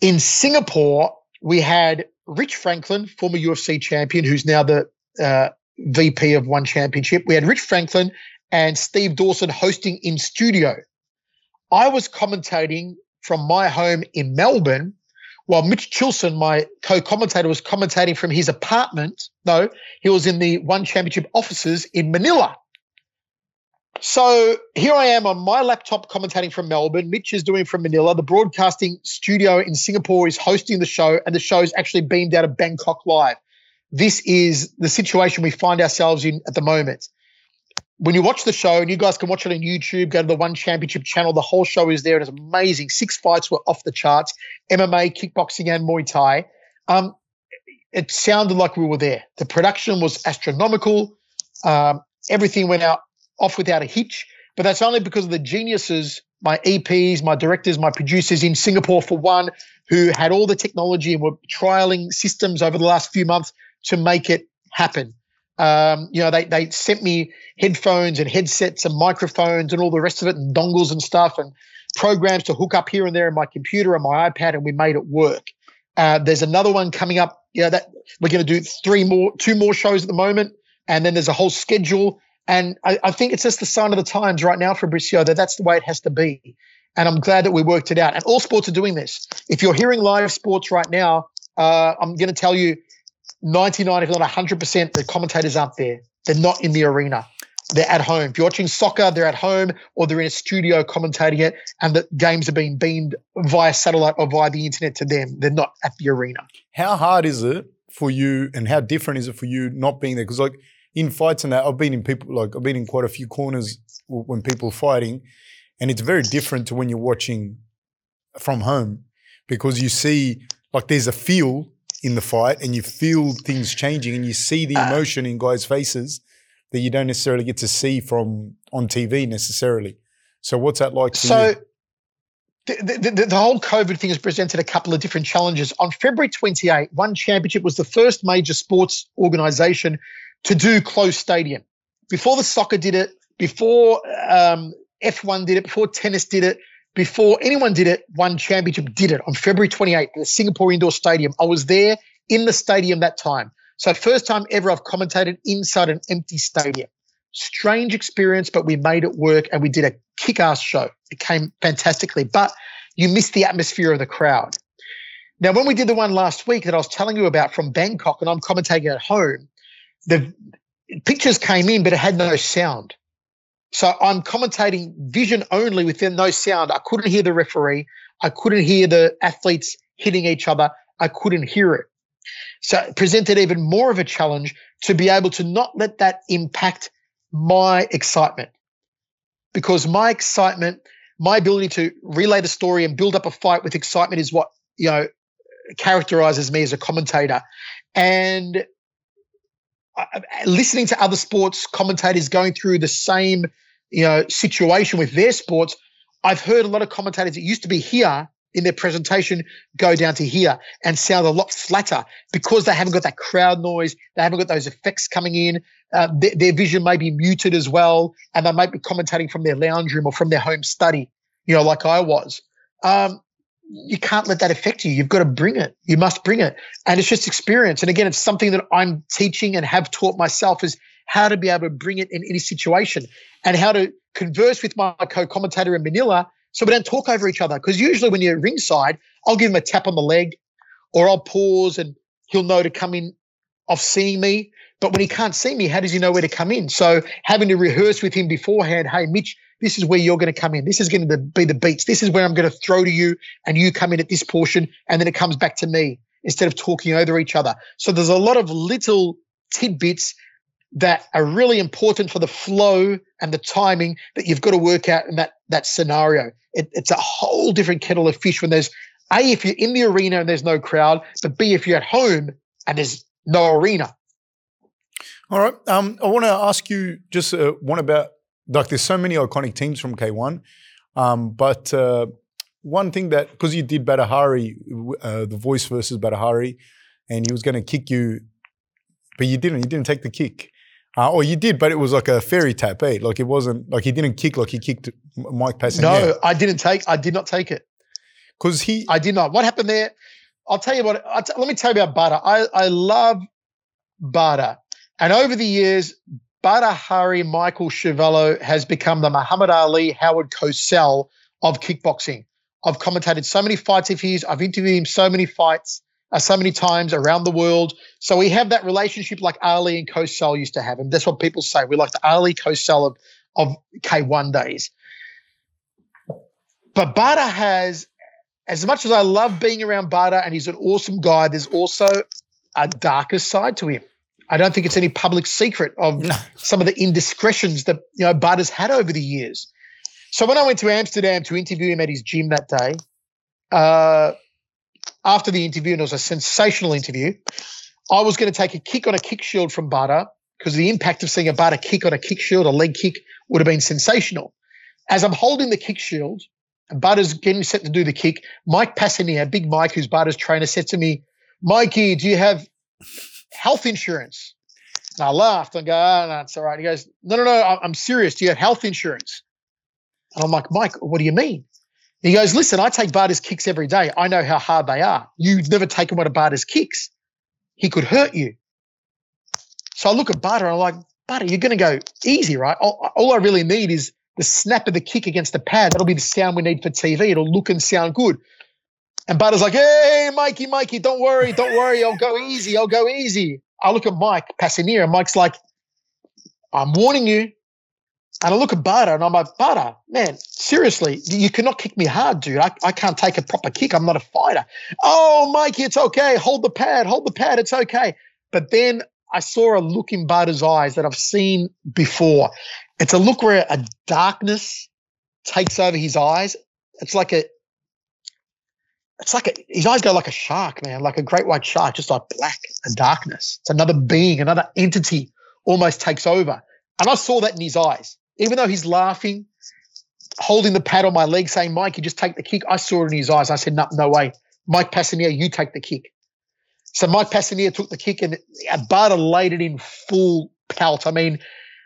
Speaker 3: In Singapore, we had Rich Franklin, former UFC champion, who's now the uh, VP of One Championship. We had Rich Franklin and Steve Dawson hosting in studio. I was commentating from my home in Melbourne, while Mitch Chilson, my co-commentator, was commentating from his apartment. No, he was in the One Championship offices in Manila. So here I am on my laptop commentating from Melbourne. Mitch is doing from Manila. The broadcasting studio in Singapore is hosting the show, and the show is actually beamed out of Bangkok Live. This is the situation we find ourselves in at the moment. When you watch the show, and you guys can watch it on YouTube, go to the One Championship channel. The whole show is there. It is amazing. Six fights were off the charts: MMA, kickboxing, and Muay Thai. Um, it sounded like we were there. The production was astronomical. Um, everything went out off without a hitch. But that's only because of the geniuses, my EPs, my directors, my producers in Singapore, for one, who had all the technology and were trialing systems over the last few months to make it happen. Um, you know, they, they sent me headphones and headsets and microphones and all the rest of it and dongles and stuff and programs to hook up here and there in my computer and my iPad, and we made it work. Uh, there's another one coming up. You know, that we're going to do three more, two more shows at the moment, and then there's a whole schedule. And I, I think it's just the sign of the times right now, Fabricio, that that's the way it has to be. And I'm glad that we worked it out. And all sports are doing this. If you're hearing live sports right now, uh, I'm going to tell you 99, if not 100%, the commentators aren't there. They're not in the arena. They're at home. If you're watching soccer, they're at home or they're in a studio commentating it, and the games are being beamed via satellite or via the internet to them. They're not at the arena.
Speaker 1: How hard is it for you, and how different is it for you not being there? Because like in fights and that, I've been in people like I've been in quite a few corners when people are fighting, and it's very different to when you're watching from home because you see like there's a feel in the fight and you feel things changing and you see the emotion in guys' faces that you don't necessarily get to see from on TV necessarily. So what's that like
Speaker 3: So the, the, the, the whole COVID thing has presented a couple of different challenges. On February 28, One Championship was the first major sports organization to do closed stadium. Before the soccer did it, before um, F1 did it, before tennis did it, before anyone did it, One Championship did it on February 28th at the Singapore Indoor Stadium. I was there in the stadium that time. So first time ever I've commentated inside an empty stadium. Strange experience, but we made it work and we did a kick-ass show. It came fantastically, but you missed the atmosphere of the crowd. Now, when we did the one last week that I was telling you about from Bangkok and I'm commentating at home, the pictures came in, but it had no sound. So I'm commentating vision only within no sound. I couldn't hear the referee. I couldn't hear the athletes hitting each other. I couldn't hear it. So it presented even more of a challenge to be able to not let that impact my excitement. Because my excitement, my ability to relay the story and build up a fight with excitement is what, you know, characterizes me as a commentator. And listening to other sports commentators going through the same, you know, situation with their sports, I've heard a lot of commentators that used to be here in their presentation go down to here and sound a lot flatter because they haven't got that crowd noise, they haven't got those effects coming in. Uh, their, their vision may be muted as well, and they might be commentating from their lounge room or from their home study, you know, like I was. Um, you can't let that affect you. You've got to bring it. You must bring it. And it's just experience. And again, it's something that I'm teaching and have taught myself is how to be able to bring it in any situation and how to converse with my co-commentator in Manila so we don't talk over each other. Because usually when you're ringside, I'll give him a tap on the leg or I'll pause and he'll know to come in off seeing me. But when he can't see me, how does he know where to come in? So having to rehearse with him beforehand, hey, Mitch, this is where you're going to come in. This is going to be the beats. This is where I'm going to throw to you, and you come in at this portion, and then it comes back to me instead of talking over each other. So there's a lot of little tidbits that are really important for the flow and the timing that you've got to work out in that that scenario. It, it's a whole different kettle of fish when there's a if you're in the arena and there's no crowd, but b if you're at home and there's no arena.
Speaker 1: All right. Um, I want to ask you just uh, one about like there's so many iconic teams from K1, um, but uh, one thing that because you did Badr Hari, uh, the voice versus Badr Hari, and he was going to kick you, but you didn't. You didn't take the kick. Uh, or you did, but it was like a fairy tap, eh? Like it wasn't like he didn't kick like he kicked Mike Passenier.
Speaker 3: No, I didn't take. I did not take it
Speaker 1: because he.
Speaker 3: I did not. What happened there? I'll tell you what. T- let me tell you about Badr. I I love Badr, and over the years, Badr Hari Michael Schiavello has become the Muhammad Ali Howard Cosell of kickboxing. I've commentated so many fights of his. I've interviewed him so many fights uh, so many times around the world. So we have that relationship like Ali and Cosell used to have. And that's what people say. We're like the Ali Cosell of, of K1 days. But Badr has, as much as I love being around Badr and he's an awesome guy, there's also a darker side to him. I don't think it's any public secret of no. some of the indiscretions that you know Badr's had over the years. So when I went to Amsterdam to interview him at his gym that day, uh, after the interview, and it was a sensational interview, I was going to take a kick on a kick shield from Badr because the impact of seeing a Badr kick on a kick shield, a leg kick, would have been sensational. As I'm holding the kick shield, and Badr's getting set to do the kick, Mike Passenier, big Mike, who's Badr's trainer, said to me, Mikey, do you have health insurance? And I laughed and go, ah, oh, no, it's all right. He goes, no, no, no, I'm serious. Do you have health insurance? And I'm like, Mike, what do you mean? He goes, listen, I take Badr's kicks every day. I know how hard they are. You've never taken one of Badr's kicks. He could hurt you. So I look at Badr and I'm like, Badr, you're going to go easy, right? All, all, I really need is the snap of the kick against the pad. That'll be the sound we need for TV. It'll look and sound good. And Badr's like, hey, Mikey, Mikey, don't worry, don't worry. I'll go easy. I'll go easy. I look at Mike Passenier and Mike's like, I'm warning you. And I look at Badr and I'm like, Badr, man, seriously, you cannot kick me hard, dude. I, I can't take a proper kick. I'm not a fighter. Oh, Mikey, it's okay. Hold the pad, hold the pad. It's okay. But then I saw a look in Badr's eyes that I've seen before. It's a look where a darkness takes over his eyes. It's like a, it's like a, his eyes go like a shark, man, like a great white shark, just like black and darkness. It's another being, another entity almost takes over. And I saw that in his eyes even though he's laughing, holding the pad on my leg, saying, Mike, you just take the kick. I saw it in his eyes. I said, no, no way. Mike Passenier, you take the kick. So Mike Passenier took the kick and Abada laid it in full pelt. I mean,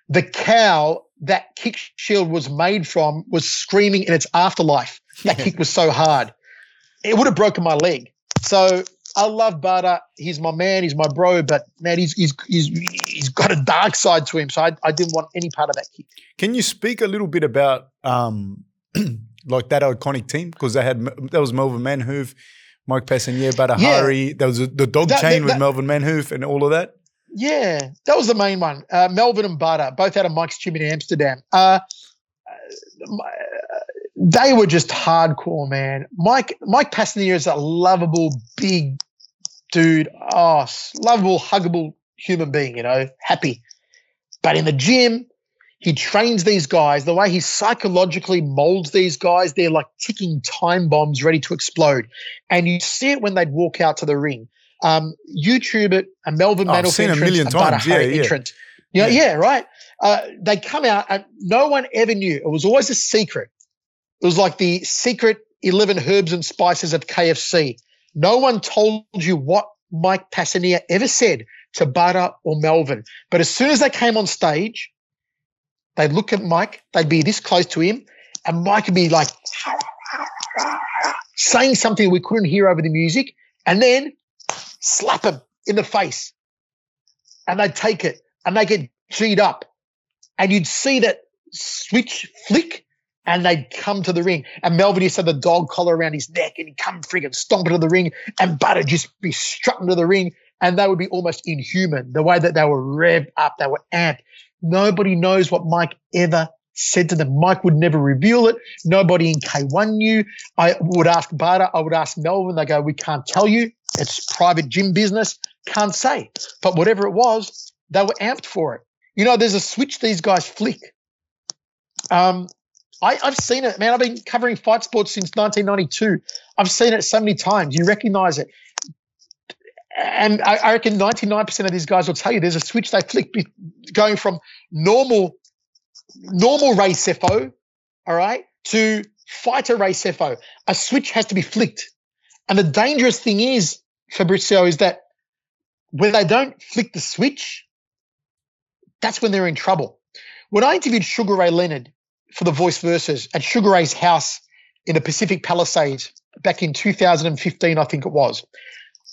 Speaker 3: the cow that kick shield was made from was screaming in its afterlife. That kick was so hard. It would have broken my leg. So I love Badr. He's my man. He's my bro. But man, he's he's he's he's got a dark side to him. So I, I didn't want any part of that kick.
Speaker 1: Can you speak a little bit about um like that iconic team because they had that was Melvin Manhoef, Mike Passenier, Badr yeah. Hari. There was a, the dog that, chain that, with that, Melvin Manhoef and all of that.
Speaker 3: Yeah, that was the main one. Uh, Melvin and Badr, both out of Mike's gym in Amsterdam. Uh, they were just hardcore, man. Mike Mike Passenier is a lovable, big dude. Oh, lovable, huggable human being, you know, happy. But in the gym, he trains these guys. The way he psychologically molds these guys, they're like ticking time bombs ready to explode. And you see it when they'd walk out to the ring. Um, YouTube it, a Melvin oh, I've
Speaker 1: seen a million times. Yeah, yeah.
Speaker 3: Entrant. You know, yeah. yeah, right. Uh, they come out and no one ever knew. It was always a secret. It was like the secret 11 herbs and spices of KFC. No one told you what Mike Passenier ever said to Badr or Melvin. But as soon as they came on stage, they'd look at Mike, they'd be this close to him, and Mike would be like saying something we couldn't hear over the music, and then slap him in the face. And they'd take it and they get G'd up. And you'd see that switch flick and they'd come to the ring. And Melvin used to have the dog collar around his neck and he'd come friggin' stomp into the ring and Badr just be strutting to the ring and they would be almost inhuman. The way that they were revved up, they were amped. Nobody knows what Mike ever said to them. Mike would never reveal it. Nobody in K1 knew. I would ask Badr, I would ask Melvin. They go, We can't tell you. It's private gym business. Can't say. But whatever it was, they were amped for it. You know, there's a switch these guys flick. Um, I, have seen it, man. I've been covering fight sports since 1992. I've seen it so many times. You recognize it. And I, I reckon 99% of these guys will tell you there's a switch they flick going from normal normal Ray Sefo, all right, to fighter Ray Sefo. A switch has to be flicked. And the dangerous thing is, Fabrizio, is that when they don't flick the switch, that's when they're in trouble. When I interviewed Sugar Ray Leonard for the Voice Versus at Sugar Ray's house in the Pacific Palisades back in 2015, I think it was,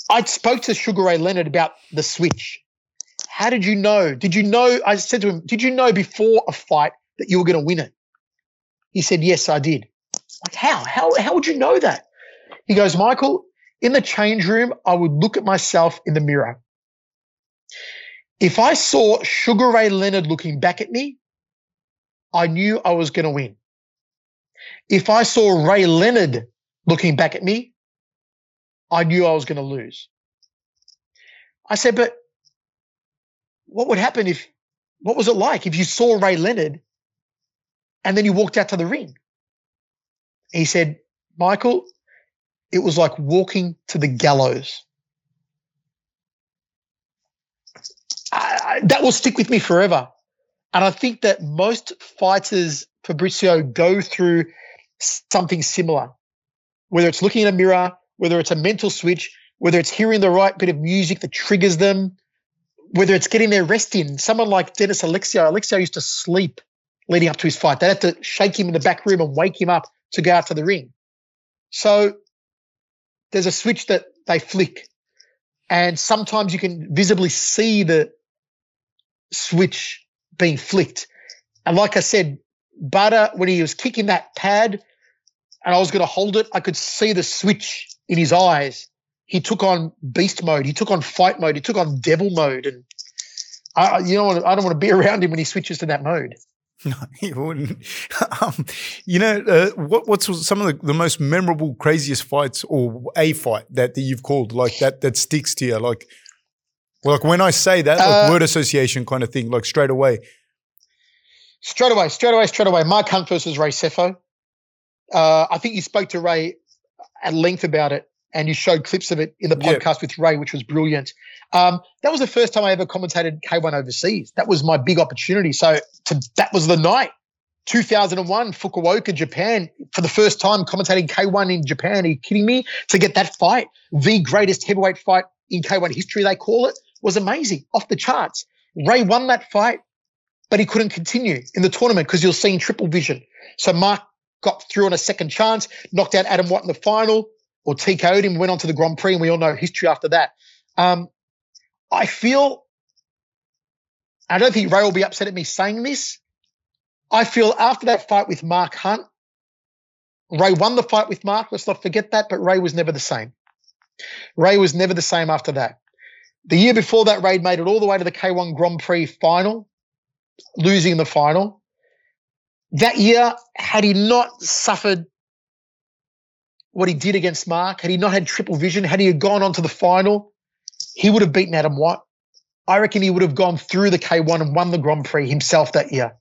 Speaker 3: I spoke to Sugar Ray Leonard about the switch. How did you know? Did you know? I said to him, Did you know before a fight that you were going to win it? He said, Yes, I did. Like, how? How, how would you know that? He goes, Michael, in the change room, I would look at myself in the mirror. If I saw Sugar Ray Leonard looking back at me, I knew I was going to win. If I saw Ray Leonard looking back at me, I knew I was going to lose. I said, but what would happen if, what was it like if you saw Ray Leonard and then you walked out to the ring? He said, Michael, it was like walking to the gallows. I, I, that will stick with me forever. And I think that most fighters, Fabrizio, go through something similar, whether it's looking in a mirror, whether it's a mental switch, whether it's hearing the right bit of music that triggers them, whether it's getting their rest in. Someone like Dennis Alexio, Alexio used to sleep leading up to his fight. They had to shake him in the back room and wake him up to go out to the ring. So there's a switch that they flick. And sometimes you can visibly see the switch being flicked. And like I said, Badr, when he was kicking that pad and I was going to hold it, I could see the switch in his eyes. He took on beast mode. He took on fight mode. He took on devil mode. And I, you know, I don't want to be around him when he switches to that mode.
Speaker 1: No, he wouldn't. Um, you know, uh, what, what's some of the, the, most memorable, craziest fights or a fight that, that you've called like that that sticks to you? Like, like when I say that, like uh, word association kind of thing, like straight away.
Speaker 3: Straight away, straight away, straight away. Mark Hunt versus Ray Sefo. Uh, I think you spoke to Ray at length about it, and you showed clips of it in the podcast yeah. with Ray, which was brilliant. Um, that was the first time I ever commentated K1 overseas. That was my big opportunity. So to, that was the night. 2001, Fukuoka, Japan, for the first time commentating K1 in Japan. Are you kidding me? To get that fight, the greatest heavyweight fight in K1 history, they call it, was amazing, off the charts. Ray won that fight, but he couldn't continue in the tournament because you're seeing triple vision. So Mark got through on a second chance, knocked out Adam Watt in the final, or TKO'd him, went on to the Grand Prix, and we all know history after that. Um, I feel, I don't think Ray will be upset at me saying this. I feel after that fight with Mark Hunt, Ray won the fight with Mark. Let's not forget that, but Ray was never the same. Ray was never the same after that. The year before that, Raid made it all the way to the K1 Grand Prix final, losing the final. That year, had he not suffered what he did against Mark, had he not had triple vision, had he gone on to the final, he would have beaten Adam Watt. I reckon he would have gone through the K1 and won the Grand Prix himself that year.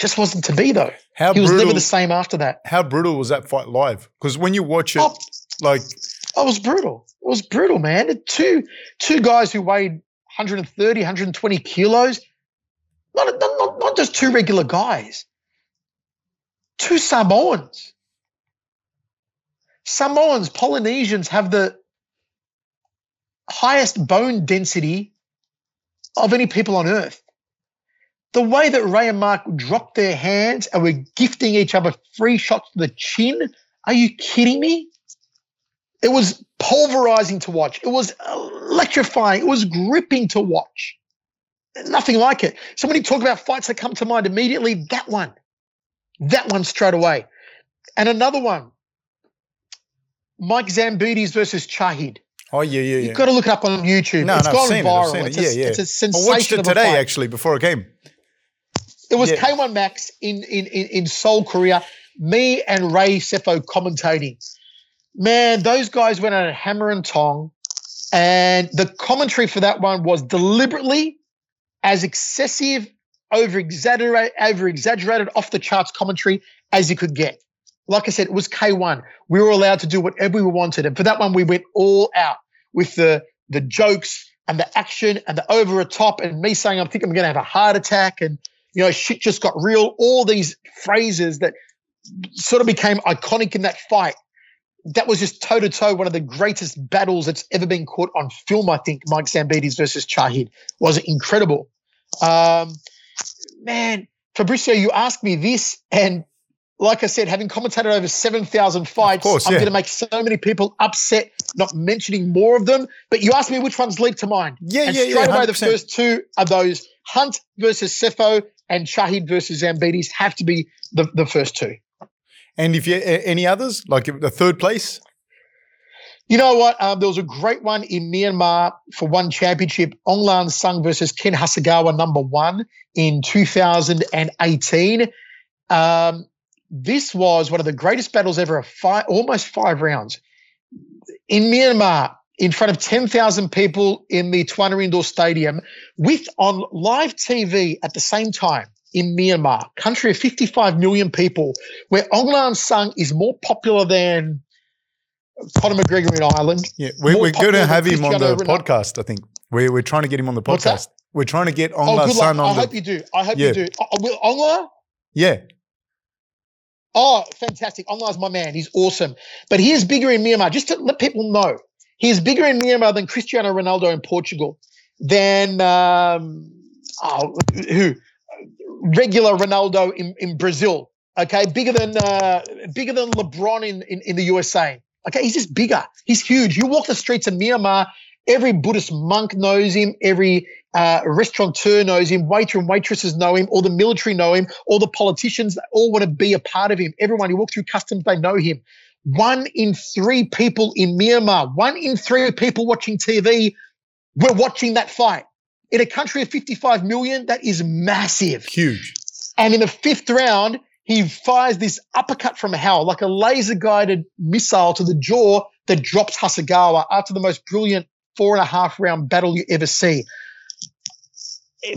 Speaker 3: Just wasn't to be though. How he was brutal, never the same after that.
Speaker 1: How brutal was that fight live? Because when you watch it, oh, like
Speaker 3: it was brutal. It was brutal, man. Two two guys who weighed 130, 120 kilos. Not, not, not just two regular guys. Two Samoans. Samoans, Polynesians have the highest bone density of any people on earth. The way that Ray and Mark dropped their hands and were gifting each other free shots to the chin, are you kidding me? It was pulverizing to watch. It was electrifying. It was gripping to watch. Nothing like it. So when you talk about fights that come to mind immediately, that one, that one straight away. And another one, Mike Zambidis versus Chahid.
Speaker 1: Oh yeah, yeah, yeah.
Speaker 3: You've got to look it up on YouTube.
Speaker 1: No,
Speaker 3: it's
Speaker 1: no, I've
Speaker 3: gone
Speaker 1: it,
Speaker 3: viral.
Speaker 1: I've seen it.
Speaker 3: It's, a,
Speaker 1: Yeah, yeah.
Speaker 3: it's a
Speaker 1: I
Speaker 3: sensation
Speaker 1: watched it today actually before I came.
Speaker 3: It was
Speaker 1: Yeah.
Speaker 3: K1 Max in, in, in, in Seoul, Korea. Me and Ray Sefo commentating. Man, those guys went at hammer and tong. And the commentary for that one was deliberately as excessive, over exaggerated, over exaggerated, off the charts commentary as you could get. Like I said, it was K1. We were allowed to do whatever we wanted. And for that one, we went all out with the the jokes and the action and the over the top and me saying, I think I'm going to have a heart attack. And, you know, shit just got real. All these phrases that sort of became iconic in that fight. That was just toe to toe, one of the greatest battles that's ever been caught on film. I think Mike Zambidis versus Chahid was incredible. Um, man, Fabricio, you asked me this, and like I said, having commentated over seven thousand fights,
Speaker 1: course,
Speaker 3: I'm
Speaker 1: yeah.
Speaker 3: going to make so many people upset not mentioning more of them. But you asked me which ones leap to mind.
Speaker 1: Yeah,
Speaker 3: and
Speaker 1: yeah, yeah.
Speaker 3: straight away, the first two are those Hunt versus Sefo and Chahid versus Zambidis have to be the, the first two.
Speaker 1: And if you any others, like the third place,
Speaker 3: You know what? Um, there was a great one in Myanmar for one championship. Aung La N Sang versus Ken Hasegawa, number one in 2018. Um, this was one of the greatest battles ever, five, almost five rounds. In Myanmar, in front of 10,000 people in the Thuwunna Indoor Stadium, with on live TV at the same time in Myanmar, country of 55 million people, where Aung La N Sang is more popular than Conor McGregor in Ireland.
Speaker 1: yeah, we're, we're going to have him on the podcast. I think we're we're trying to get him on the podcast. We're trying to get
Speaker 3: Oh,
Speaker 1: Ongla
Speaker 3: good
Speaker 1: Sun
Speaker 3: luck. I
Speaker 1: on
Speaker 3: hope you do. I hope
Speaker 1: Yeah.
Speaker 3: you do. Oh, will Aung La?
Speaker 1: yeah.
Speaker 3: Oh, fantastic. Aung La's my man. He's awesome. But he is bigger in Myanmar. Just to let people know, he is bigger in Myanmar than Cristiano Ronaldo in Portugal, than um, oh, who? Regular Ronaldo in, in Brazil. Okay, bigger than uh, bigger than LeBron in, in, in the USA. Okay, he's just bigger. He's huge. You walk the streets of Myanmar, every Buddhist monk knows him, every uh, restaurateur knows him, waiter and waitresses know him, all the military know him, all the politicians all want to be a part of him. Everyone who walks through customs, they know him. One in three people in Myanmar, one in three people watching TV were watching that fight. In a country of 55 million, that is massive.
Speaker 1: Huge.
Speaker 3: And in the fifth round, he fires this uppercut from hell, like a laser guided missile to the jaw that drops Hasegawa after the most brilliant four and a half round battle you ever see.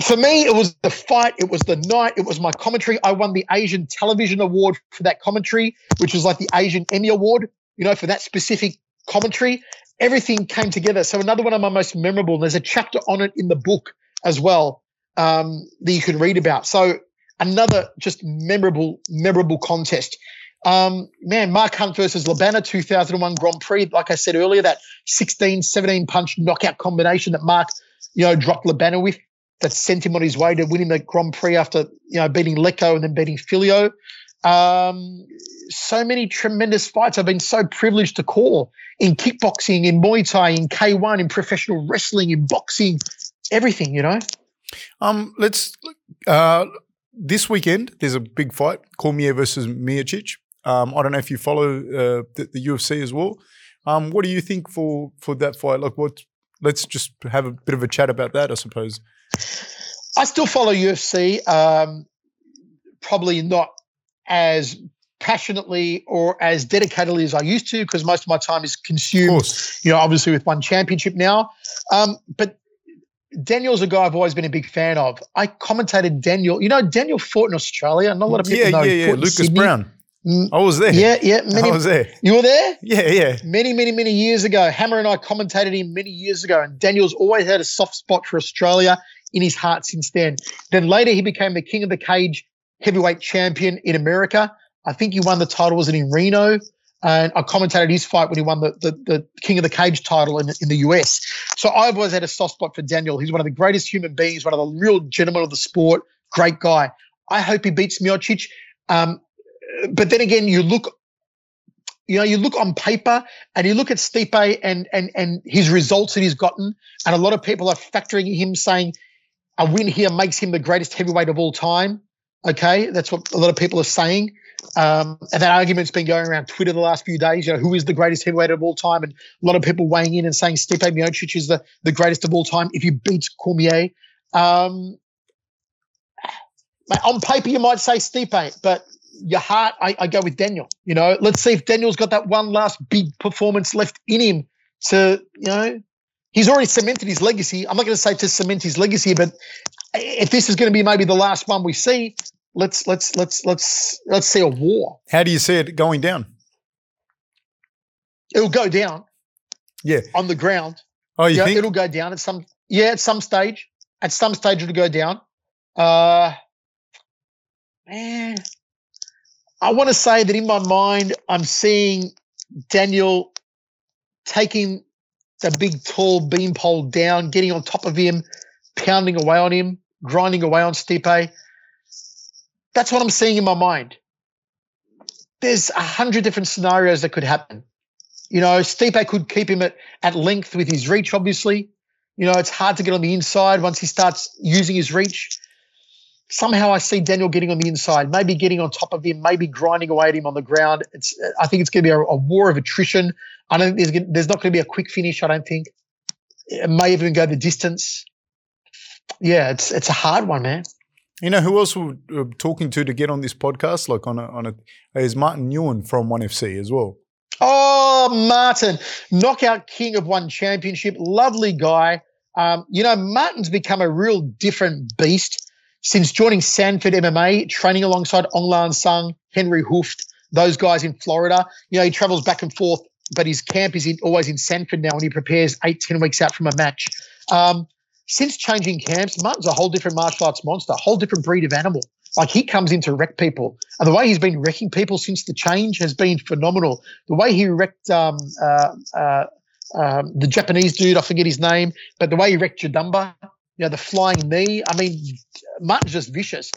Speaker 3: For me, it was the fight, it was the night, it was my commentary. I won the Asian Television Award for that commentary, which was like the Asian Emmy Award, you know, for that specific commentary. Everything came together. So, another one of my most memorable, and there's a chapter on it in the book as well um, that you can read about. So, another just memorable, memorable contest. Um, man, Mark Hunt versus Le Banner 2001 Grand Prix. Like I said earlier, that 16, 17 punch knockout combination that Mark, you know, dropped Le Banner with that sent him on his way to winning the Grand Prix after, you know, beating Leko and then beating Filho. Um, so many tremendous fights I've been so privileged to call in kickboxing, in Muay Thai, in K1, in professional wrestling, in boxing, everything, you know?
Speaker 1: Um, let's uh, this weekend. There's a big fight: Cormier versus Miocic. Um, I don't know if you follow uh, the, the UFC as well. Um, what do you think for for that fight? Like, what? Let's just have a bit of a chat about that. I suppose.
Speaker 3: I still follow UFC, um, probably not as passionately or as dedicatedly as I used to because most of my time is consumed, you know, obviously with one championship now. Um, but Daniel's a guy I've always been a big fan of. I commentated Daniel. You know, Daniel fought in Australia. Not a lot of people
Speaker 1: Yeah,
Speaker 3: know.
Speaker 1: yeah, yeah. Lucas
Speaker 3: Sydney.
Speaker 1: Brown.
Speaker 3: Mm,
Speaker 1: I was there.
Speaker 3: Yeah, yeah. Many,
Speaker 1: I was there.
Speaker 3: you were there?
Speaker 1: Yeah, yeah.
Speaker 3: many, many, many years ago. Hammer and I commentated him many years ago, and Daniel's always had a soft spot for Australia in his heart since then. Then later, he became the King of the Cage heavyweight champion in America. I think he won the title, was in Reno? And I commentated his fight when he won the, the, the King of the Cage title in, in the US. So I've always had a soft spot for Daniel. He's one of the greatest human beings, one of the real gentlemen of the sport, great guy. I hope he beats Miocic. Um, but then again, you look you know, you look on paper and you look at Stipe and and and his results that he's gotten, and a lot of people are factoring him saying a win here makes him the greatest heavyweight of all time. Okay, that's what a lot of people are saying. Um, and that argument's been going around Twitter the last few days. You know, who is the greatest heavyweight of all time? And a lot of people weighing in and saying Stipe Miocic is the, the greatest of all time if he beats Cormier. Um, on paper, you might say Stipe, but your heart, I, I, go with Daniel. You know, let's see if Daniel's got that one last big performance left in him to, you know, he's already cemented his legacy. I'm not going to say to cement his legacy, but if this is going to be maybe the last one we see, let's let's let's let's let's see a war.
Speaker 1: How do you see it going down?
Speaker 3: It'll go down.
Speaker 1: Yeah,
Speaker 3: on the ground.
Speaker 1: Oh, you yeah, think
Speaker 3: it'll go down at some? Yeah, at some stage. At some stage, it'll go down. Uh, man, I want to say that in my mind, I'm seeing Daniel taking the big, tall beanpole down, getting on top of him, pounding away on him, grinding away on Stipe. That's what I'm seeing in my mind. There's a hundred different scenarios that could happen. You know, Stipe could keep him at, at length with his reach, obviously. You know, it's hard to get on the inside once he starts using his reach. Somehow I see Daniel getting on the inside, maybe getting on top of him, maybe grinding away at him on the ground. It's, I think it's going to be a, a war of attrition. I don't think there's, there's not going to be a quick finish. I don't think it may even go the distance. Yeah, it's it's a hard one, man.
Speaker 1: You know who else we're talking to to get on this podcast? Like on a on a is Martin Nguyen from One FC as well.
Speaker 3: Oh, Martin, knockout king of one championship, lovely guy. Um, you know, Martin's become a real different beast since joining Sanford MMA, training alongside Aung La N Sang, Henry Hooft, those guys in Florida. You know, he travels back and forth but his camp is in, always in Sanford now and he prepares eight, ten weeks out from a match. Um, since changing camps, Martin's a whole different martial arts monster, a whole different breed of animal. Like he comes in to wreck people. And the way he's been wrecking people since the change has been phenomenal. The way he wrecked um, uh, uh, um, the Japanese dude, I forget his name, but the way he wrecked Jadamba, you know, the flying knee. I mean, Martin's just vicious.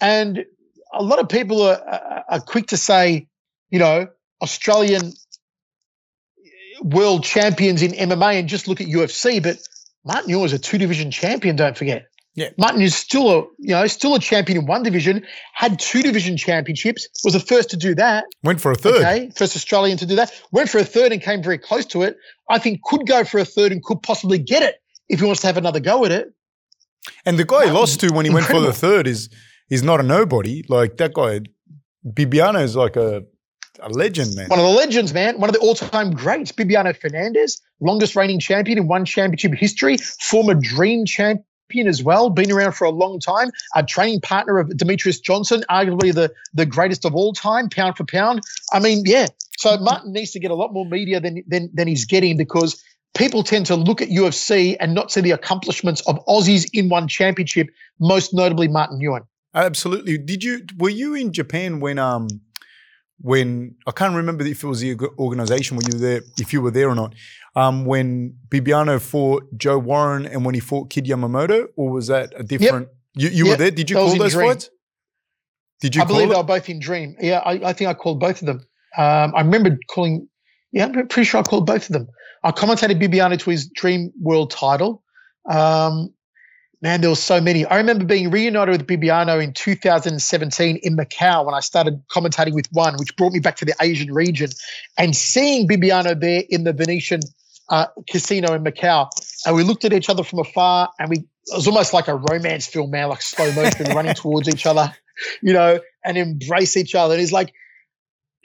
Speaker 3: And a lot of people are, are, are quick to say, you know, Australian world champions in MMA and just look at UFC, but Martin Nguyen is a two division champion, don't forget.
Speaker 1: Yeah.
Speaker 3: Martin is still a you know still a champion in one division, had two division championships, was the first to do that.
Speaker 1: Went for a third.
Speaker 3: Okay, first Australian to do that. Went for a third and came very close to it. I think could go for a third and could possibly get it if he wants to have another go at it.
Speaker 1: And the guy he lost to when he incredible. went for the third is is not a nobody. Like that guy, Bibiano is like a a legend, man.
Speaker 3: One of the legends, man. One of the all-time greats. Bibiano Fernandes, longest reigning champion in one championship history, former dream champion as well, been around for a long time, a training partner of Demetrious Johnson, arguably the, the greatest of all time, pound for pound. I mean, yeah. So Martin needs to get a lot more media than than, than he's getting because people tend to look at UFC and not see the accomplishments of Aussies in one championship, most notably Martin Nguyen.
Speaker 1: Absolutely. Did you were you in Japan when um when I can't remember if it was the organization where you were there, if you were there or not. Um, when Bibiano fought Joe Warren and when he fought Kid Yamamoto, or was that a different? Yep. You, you yep. were there. Did you that call those Dream. fights?
Speaker 3: Did you? I believe it? they were both in Dream. Yeah, I, I think I called both of them. Um, I remember calling. Yeah, I'm pretty sure I called both of them. I commentated Bibiano to his Dream World title. Um, Man, there were so many. I remember being reunited with Bibiano in 2017 in Macau when I started commentating with one, which brought me back to the Asian region, and seeing Bibiano there in the Venetian uh, casino in Macau. And we looked at each other from afar, and we it was almost like a romance film, man, like slow motion, running towards each other, you know, and embrace each other. And he's like,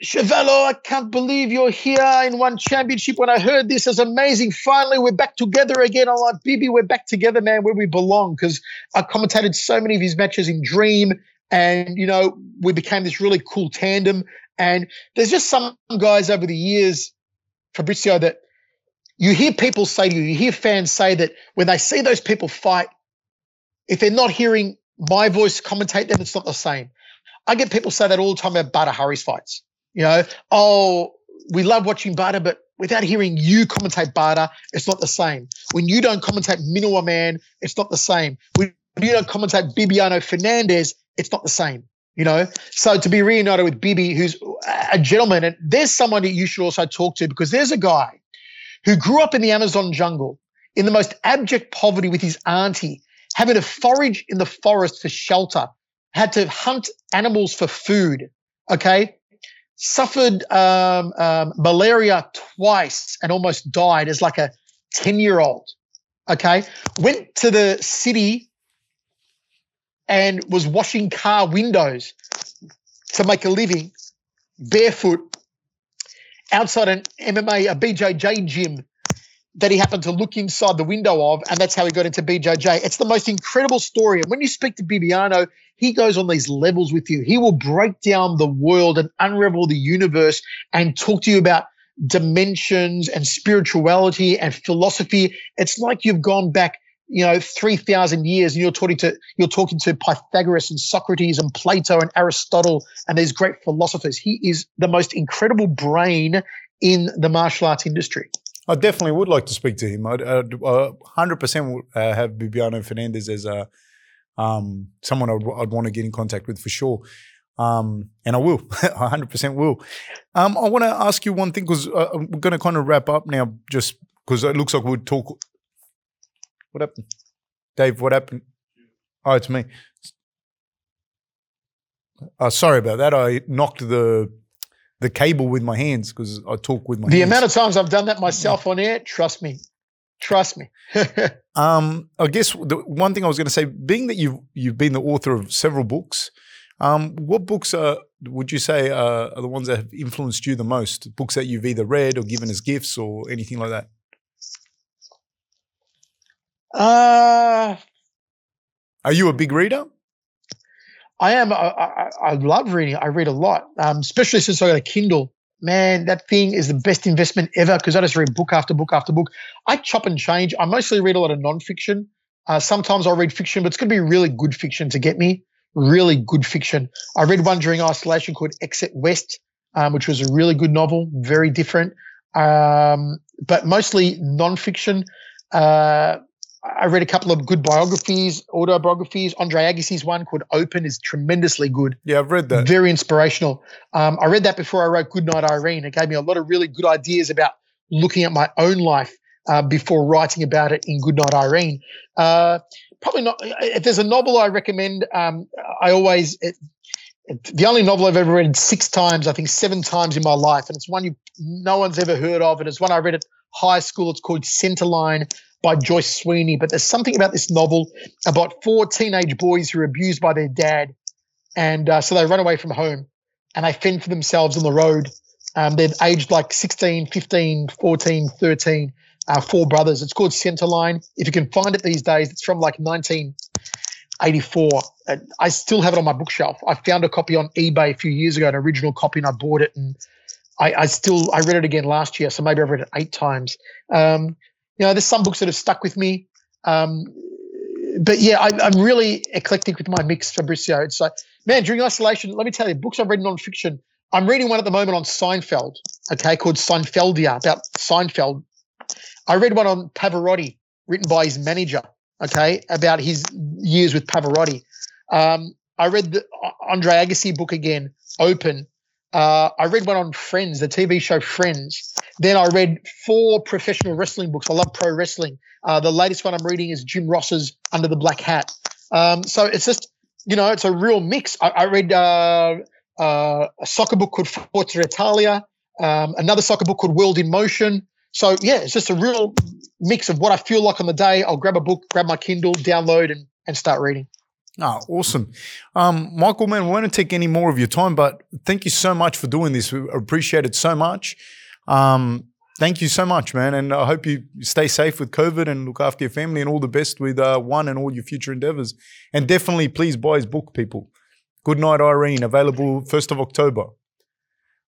Speaker 3: Schiavello, I can't believe you're here in one championship. When I heard this, it's amazing. Finally, we're back together again. I'm like, Bibi, we're back together, man, where we belong. Because I commentated so many of his matches in Dream, and you know, we became this really cool tandem. And there's just some guys over the years, Fabrizio, that you hear people say to you, you hear fans say that when they see those people fight, if they're not hearing my voice commentate them, it's not the same. I get people say that all the time about Badr Hari's fights. You know, oh, we love watching Badr, but without hearing you commentate Badr, it's not the same. When you don't commentate Minowa Man, it's not the same. When you don't commentate Bibiano Fernandes, it's not the same. You know, so to be reunited with Bibi, who's a gentleman, and there's someone that you should also talk to because there's a guy who grew up in the Amazon jungle in the most abject poverty with his auntie, having to forage in the forest for shelter, had to hunt animals for food, okay, suffered um, um, malaria twice and almost died as like a 10 year old. Okay. Went to the city and was washing car windows to make a living barefoot outside an MMA, a BJJ gym that he happened to look inside the window of, and that's how he got into BJJ. It's the most incredible story. And when you speak to Bibiano, he goes on these levels with you. He will break down the world and unravel the universe and talk to you about dimensions and spirituality and philosophy. It's like you've gone back, you know, 3,000 years and you're talking to, you're talking to Pythagoras and Socrates and Plato and Aristotle and these great philosophers. He is the most incredible brain in the martial arts industry.
Speaker 1: I definitely would like to speak to him. I'd uh, 100% uh, have Bibiano Fernandes as a, um, someone I'd, I'd, want to get in contact with for sure. Um, and I will, 100% will. Um, I want to ask you one thing because uh, we're going to kind of wrap up now just because it looks like we'd talk. What happened? Dave, what happened? Oh, it's me. Uh, sorry about that. I knocked the the cable with my hands because I talk with my
Speaker 3: the
Speaker 1: hands.
Speaker 3: amount of times I've done that myself on air, trust me, trust me.
Speaker 1: um, I guess the one thing I was going to say, being that you've you've been the author of several books, um, what books are would you say are, are the ones that have influenced you the most? Books that you've either read or given as gifts or anything like that.
Speaker 3: Uh,
Speaker 1: are you a big reader?
Speaker 3: I am. I, I, I, love reading. I read a lot, um, especially since I got a Kindle. Man, that thing is the best investment ever because I just read book after book after book. I chop and change. I mostly read a lot of nonfiction. Uh, sometimes I'll read fiction, but it's going to be really good fiction to get me. Really good fiction. I read one during isolation called Exit West, um, which was a really good novel, very different, um, but mostly nonfiction. Uh, I read a couple of good biographies, autobiographies. Andre Agassi's one called Open is tremendously good.
Speaker 1: Yeah, I've read that.
Speaker 3: Very inspirational. Um, I read that before I wrote Goodnight Irene. It gave me a lot of really good ideas about looking at my own life uh, before writing about it in Goodnight Irene. Uh, probably not. If there's a novel I recommend, um, I always the only novel I've ever read six times, I think seven times in my life, and it's one you no one's ever heard of, and it's one I read at high school. It's called Centerline by Joyce Sweeney. But there's something about this novel about four teenage boys who are abused by their dad, and uh, so they run away from home and they fend for themselves on the road. Um, they're aged like 16, 15, 14, 13. Uh, four brothers. It's called Centerline. If you can find it these days, it's from like 19 84. I still have it on my bookshelf. I found a copy on eBay a few years ago, an original copy, and I bought it. And I, I still I read it again last year, so maybe I've read it eight times. Um, you know, there's some books that have stuck with me. Um, but yeah, I, am really eclectic with my mix, Fabrizio. It's like, man, during isolation, let me tell you, books I've read nonfiction. I'm reading one at the moment on Seinfeld, okay, called Seinfeldia, about Seinfeld. I read one on Pavarotti, written by his manager okay, about his years with Pavarotti. Um, I read the Andre Agassi book again, Open, uh, I read one on Friends, the TV show Friends. Then I read four professional wrestling books. I love pro wrestling. Uh, the latest one I'm reading is Jim Ross's Under the Black Hat. Um, so it's just, you know, it's a real mix. I, I read uh, uh a soccer book called Forza Italia, um, another soccer book called World in Motion. So yeah, it's just a real mix of what I feel like on the day. I'll grab a book, grab my Kindle, download, and and start reading.
Speaker 1: Oh, awesome. Um, Michael, man, we won't take any more of your time, but thank you so much for doing this. We appreciate it so much. Um, thank you so much, man. And I hope you stay safe with COVID and look after your family and all the best with uh, one and all your future endeavors. And definitely, please buy his book, people. Good Night, Irene, available 1st of October.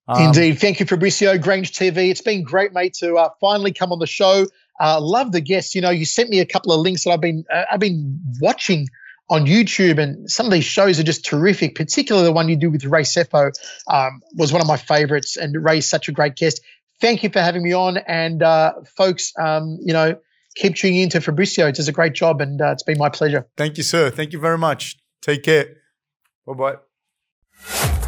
Speaker 3: Um, Indeed. Thank you, Fabricio, Grange TV. It's been great, mate, to uh, finally come on the show. Uh, love the guests. You know, you sent me a couple of links that I've been uh, I've been watching – on YouTube, and some of these shows are just terrific. Particularly the one you do with Ray Sefo um, was one of my favorites, and Ray's such a great guest. Thank you for having me on, and uh, folks, um, you know, keep tuning in to Fabricio. He does a great job, and uh, it's been my pleasure.
Speaker 1: Thank you, sir. Thank you very much. Take care. Bye bye.